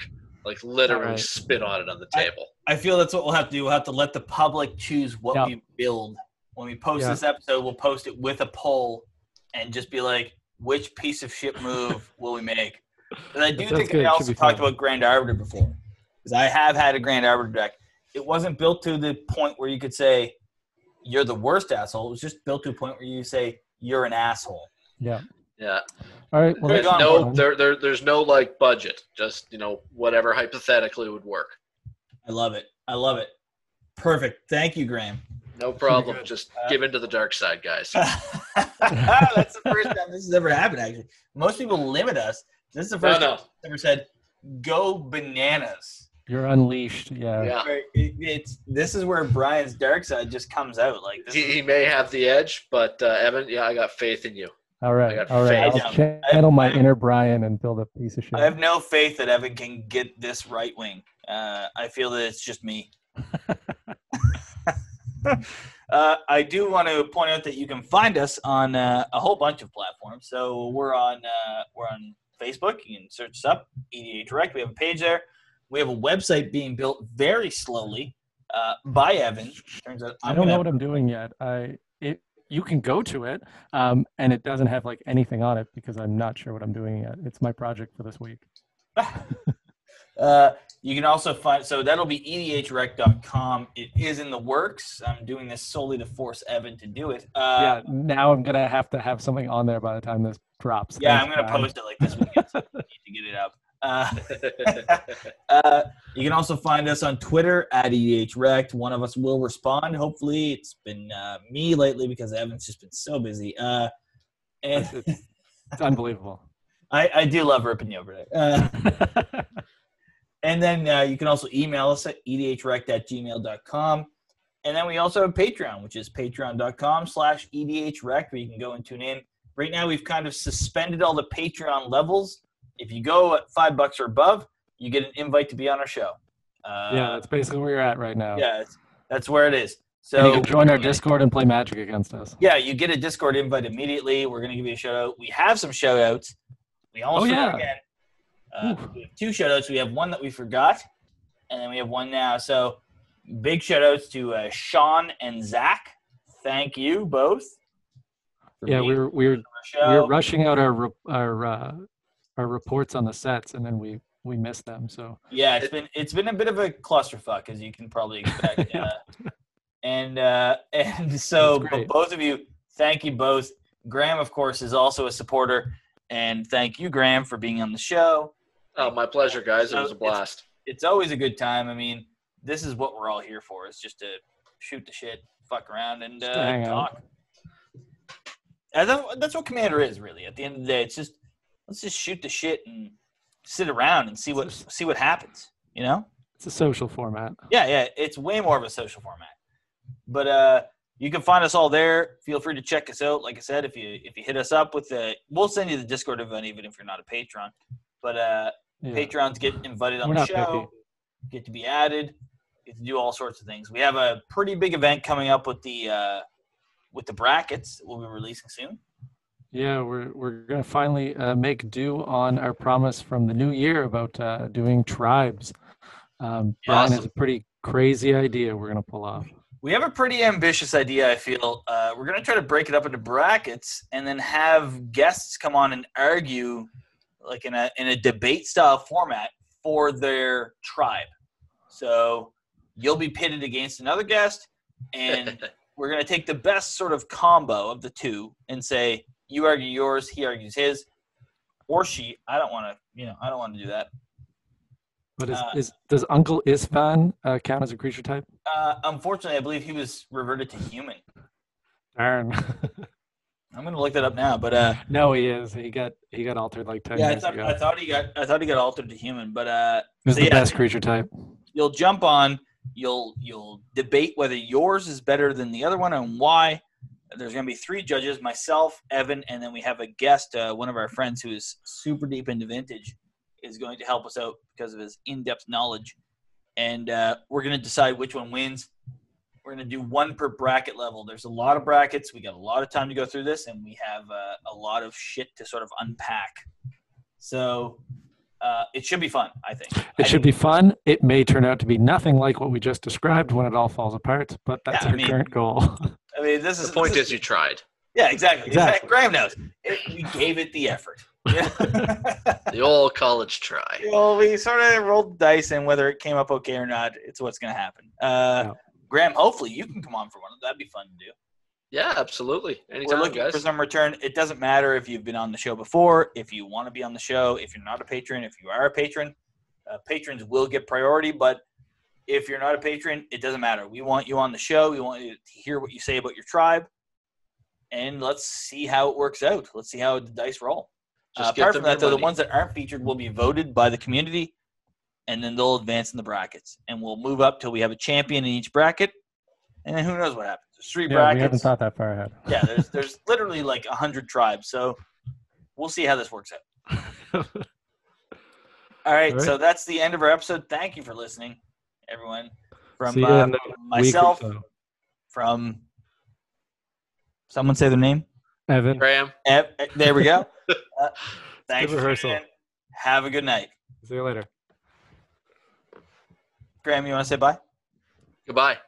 like literally Alright. spit on it on the table. I feel that's what we'll have to do. We'll have to let the public choose what Yeah. we build. When we post Yeah. this episode, we'll post it with a poll and just be like, which piece of shit move will we make? And I do That sounds think good. I also talked fun. about Grand Arbiter before. Because I have had a Grand Arbiter deck. It wasn't built to the point where you could say, you're the worst asshole. It was just built to a point where you say, you're an asshole. Yeah. Yeah. All right. Well, There's no there, there there's no like budget. Just you know whatever hypothetically would work. I love it. I love it. Perfect. Thank you, Graham. No problem. Just Uh, give in to the dark side, guys. That's the first time this has ever happened. Actually, most people limit us. This is the No, first no. time I've ever said "Go bananas." You're unleashed. Yeah. Yeah. It- it's this is where Brian's dark side just comes out. Like this He, is- he may have the edge, but uh, Evan, yeah, I got faith in you. All right, all right. faith. I'll channel my inner Brian and build a piece of shit. I have no faith that Evan can get this right wing. Uh, I feel that it's just me. uh, I do want to point out that you can find us on uh, a whole bunch of platforms. So we're on uh, we're on Facebook. You can search us up, EDA Direct. We have a page there. We have a website being built very slowly uh, by Evan. Turns out I I'm don't gonna know what I'm doing yet. I it you can go to it, um, and it doesn't have like anything on it because I'm not sure what I'm doing yet. It's my project for this week. Uh, you can also find so that'll be edhrec.com. It is in the works. I'm doing this solely to force Evan to do it. Uh, yeah. Now I'm gonna have to have something on there by the time this drops. yeah, Thanks, I'm gonna post it like this weekend. So I need to get it up. Uh, uh, you can also find us on Twitter at edhrect. One of us will respond. Hopefully, it's been uh, me lately because Evan's just been so busy. Uh, and It's, it's unbelievable. I, I do love ripping you over there. Uh, And then uh, you can also email us at edhrect at gmail.com. And then we also have Patreon, which is patreon.com slash edhrect, where you can go and tune in. Right now, we've kind of suspended all the Patreon levels. If you go at five bucks or above, you get an invite to be on our show. Uh, yeah, that's basically where you're at right now. yeah, it's, that's where it is. So you can join our Discord and play Magic against us. yeah, you get a Discord invite immediately. We're going to give you a shout out. We have some shout outs. We almost Oh, forgot yeah. again. Uh, we have two shout outs. We have one that we forgot, and then we have one now. So big shout outs to uh, Sean and Zach. Thank you both. Yeah, we were we were we were rushing out our our uh, our reports on the sets, and then we we missed them. So Yeah, it's been it's been a bit of a clusterfuck, as you can probably expect. Yeah. uh, and uh, and so but both of you, thank you both. Graham, of course, is also a supporter, and thank you, Graham, for being on the show. oh, my pleasure, guys. It was a blast. It's always a good time. I mean, this is what we're all here for. It's just to shoot the shit, fuck around, and uh, hang out. talk. And that's what Commander is, really. At the end of the day, it's just let's just shoot the shit and sit around and see what see what happens. You know. it's a social format. Yeah, yeah, it's way more of a social format. But uh, you can find us all there. Feel free to check us out. Like I said, if you if you hit us up with the, we'll send you the Discord event even if you're not a patron. But uh, Yeah. patrons get invited on We're the show, picky. get to be added, get to do all sorts of things. We have a pretty big event coming up with the uh, with the brackets. that We'll be releasing soon. Yeah, we're we're gonna finally uh, make do on our promise from the new year about uh, doing tribes. Um, Brian has a pretty crazy idea we're gonna pull off. We have a pretty ambitious idea, I feel. Uh, we're going to try to break it up into brackets and then have guests come on and argue, like in a, in a debate style format, for their tribe. So you'll be pitted against another guest, and we're going to take the best sort of combo of the two and say, you argue yours, he argues his, or she. I don't want to, you know, I don't want to do that. But is, Uh, is does Uncle Istvan uh, count as a creature type? Uh, unfortunately, I believe he was reverted to human. Darn. I'm going to look that up now, but uh, no, he is. He got he got altered like ten Yeah, I years thought, ago. I thought he got I thought he got altered to human, but uh, was so the yeah, best creature type. you'll jump on, you'll you'll debate whether yours is better than the other one and why. There's going to be three judges: myself, Evan, and then we have a guest, uh, one of our friends who is super deep into vintage, is going to help us out because of his in-depth knowledge, and uh, we're going to decide which one wins. We're going to do one per bracket level. There's a lot of brackets. We got a lot of time to go through this, and we have uh, a lot of shit to sort of unpack. So uh, it should be fun, I think. I It should be fun. It may turn out to be nothing like what we just described when it all falls apart, but that's Yeah, I our mean- current goal. I mean, this is The point this is, you tried. yeah, exactly. Exactly. Graham knows. It, we gave it the effort. Yeah. The old college try. well, we sort of rolled the dice, and whether it came up okay or not, it's what's going to happen. Uh, Yeah. Graham, hopefully you can come on for one. That'd be fun to do. Yeah, absolutely. We're Anytime, looking guys. for some return. It doesn't matter if you've been on the show before, if you want to be on the show, if you're not a patron, if you are a patron. Uh, patrons will get priority, but If you're not a patron, it doesn't matter. We want you on the show. We want you to hear what you say about your tribe, and let's see how it works out. Let's see how the dice roll. Just Uh, apart from that, your though, the ones that aren't featured will be voted by the community, and then they'll advance in the brackets, and we'll move up till we have a champion in each bracket, and then who knows what happens. There's three Yeah, we haven't thought that far ahead. yeah, there's there's literally like a hundred tribes, so we'll see how this works out. All right, All right. so that's the end of our episode. Thank you for listening, everyone. From See you uh, in a week or myself, so. from someone say their name. Evan. Graham. Ev- eh, there we go. Uh, thanks Good rehearsal. tuning. Have a good night. See you later. Graham, you want to say bye? Goodbye.